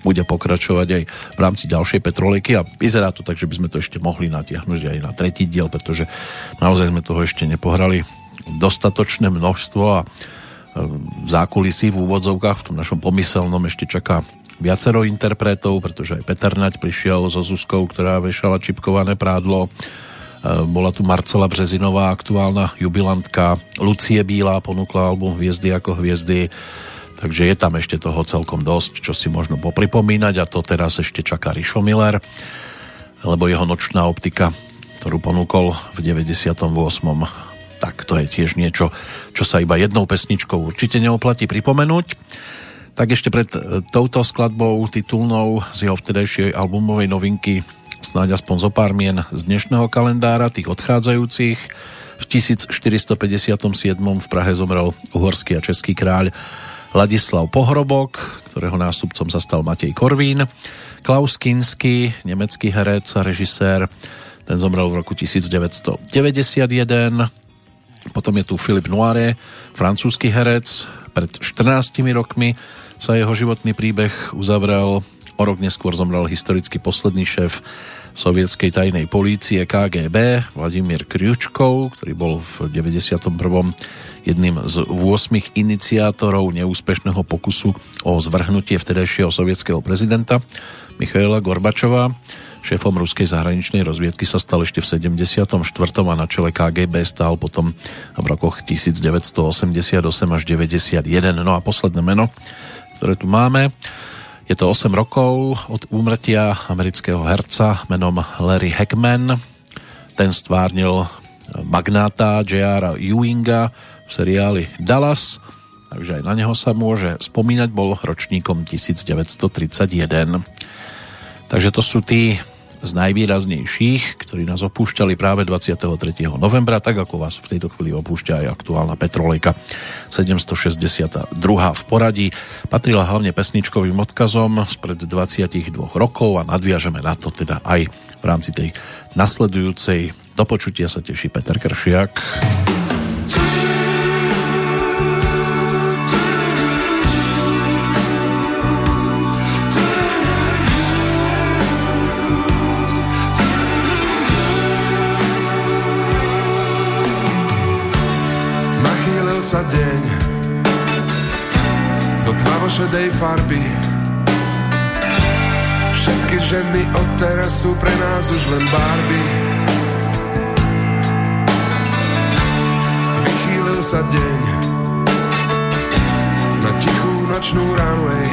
bude pokračovať aj v rámci ďalšej petroliky a vyzerá to tak, že by sme to ešte mohli natiahnuť aj na tretí diel, pretože naozaj sme toho ešte nepohrali dostatočné množstvo a e, v zákulisí v úvodzovkách v tom našom pomyselnom ešte čaká viacero interpretov, pretože aj Peter Naď prišiel so Zuzkou, ktorá vešala čipkované prádlo bola tu Marcela Březinová, aktuálna jubilantka. Lucie Bílá ponúkla album Hviezdy ako hviezdy. Takže je tam ešte toho celkom dosť, čo si možno popripomínať a to teraz ešte čaká Rišo Miller, lebo jeho nočná optika, ktorú ponúkol v 98. Tak to je tiež niečo, čo sa iba jednou pesničkou určite neoplatí pripomenúť. Tak ešte pred eh, touto skladbou titulnou z jeho vtedajšej albumovej novinky snáď aspoň zo pár mien z dnešného kalendára, tých odchádzajúcich. V 1457. v Prahe zomrel uhorský a český kráľ Ladislav Pohrobok, ktorého nástupcom sa stal Matej Korvín. Klaus Kinski, nemecký herec a režisér, ten zomrel v roku 1991. Potom je tu Filip Noire, francúzsky herec. Pred 14 rokmi sa jeho životný príbeh uzavrel O rok neskôr zomrel historicky posledný šéf sovietskej tajnej polície KGB Vladimír Kriučkov, ktorý bol v 91. jedným z 8 iniciátorov neúspešného pokusu o zvrhnutie vtedajšieho sovietského prezidenta Michaila Gorbačova. Šéfom ruskej zahraničnej rozviedky sa stal ešte v 74. a na čele KGB stál potom v rokoch 1988 až 91. No a posledné meno, ktoré tu máme, je to 8 rokov od úmrtia amerického herca menom Larry Hackman. Ten stvárnil magnáta J.R. Ewinga v seriáli Dallas, takže aj na neho sa môže spomínať, bol ročníkom 1931. Takže to sú tí z najvýraznejších, ktorí nás opúšťali práve 23. novembra, tak ako vás v tejto chvíli opúšťa aj aktuálna Petrolejka 762. v poradí. Patrila hlavne pesničkovým odkazom spred 22 rokov a nadviažeme na to teda aj v rámci tej nasledujúcej. Do počutia sa teší Peter Kršiak. Sa deň do tmavošedej farby. Všetky ženy od teraz sú pre nás už len barby. Vychýlil sa deň na tichú nočnú runway.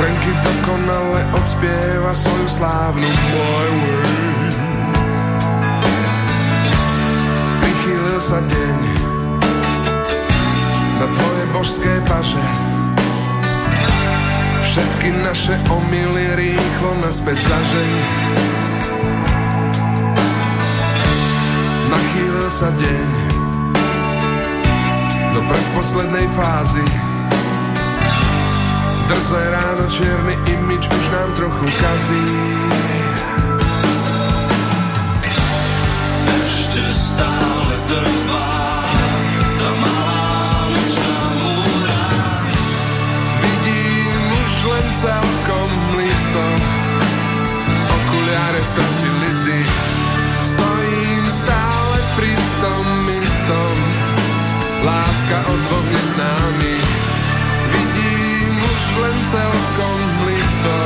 Franky dokonale odspieva svoju slávnu My World. Prichýlil sa deň na tvoje božské paže. Všetky naše omily rýchlo naspäť zažeň Nachýlil sa deň. Do predposlednej fázy. Drze ráno čierny imič už nám trochu kazí. Ešte stále trvá. láska od dvoch neznámych. Vidím už len celkom blízko,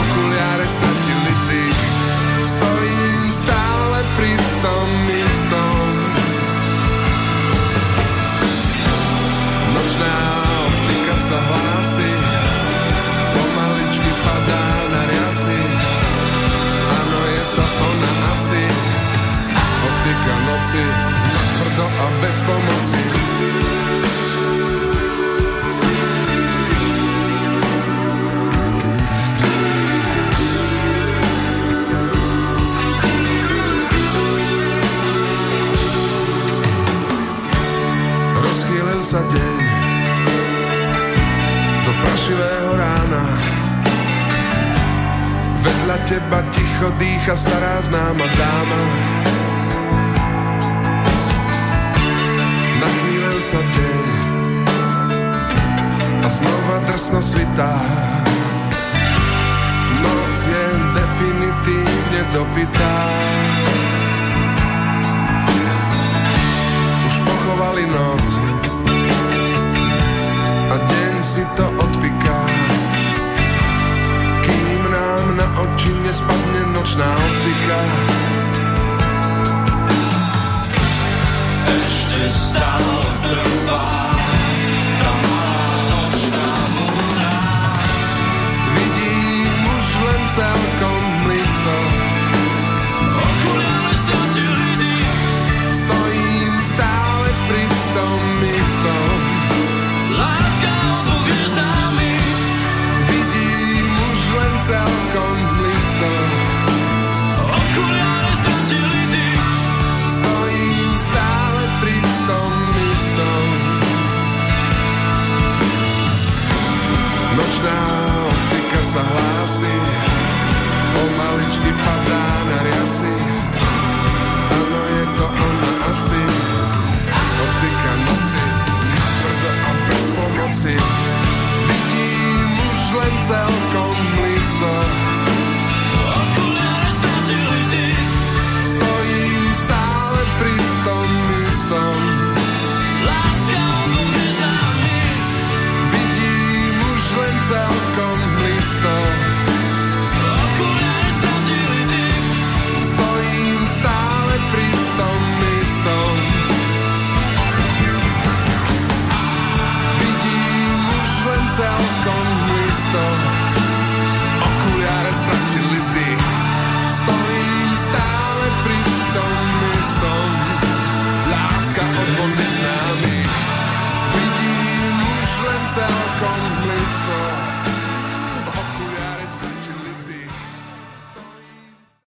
okuliare stačí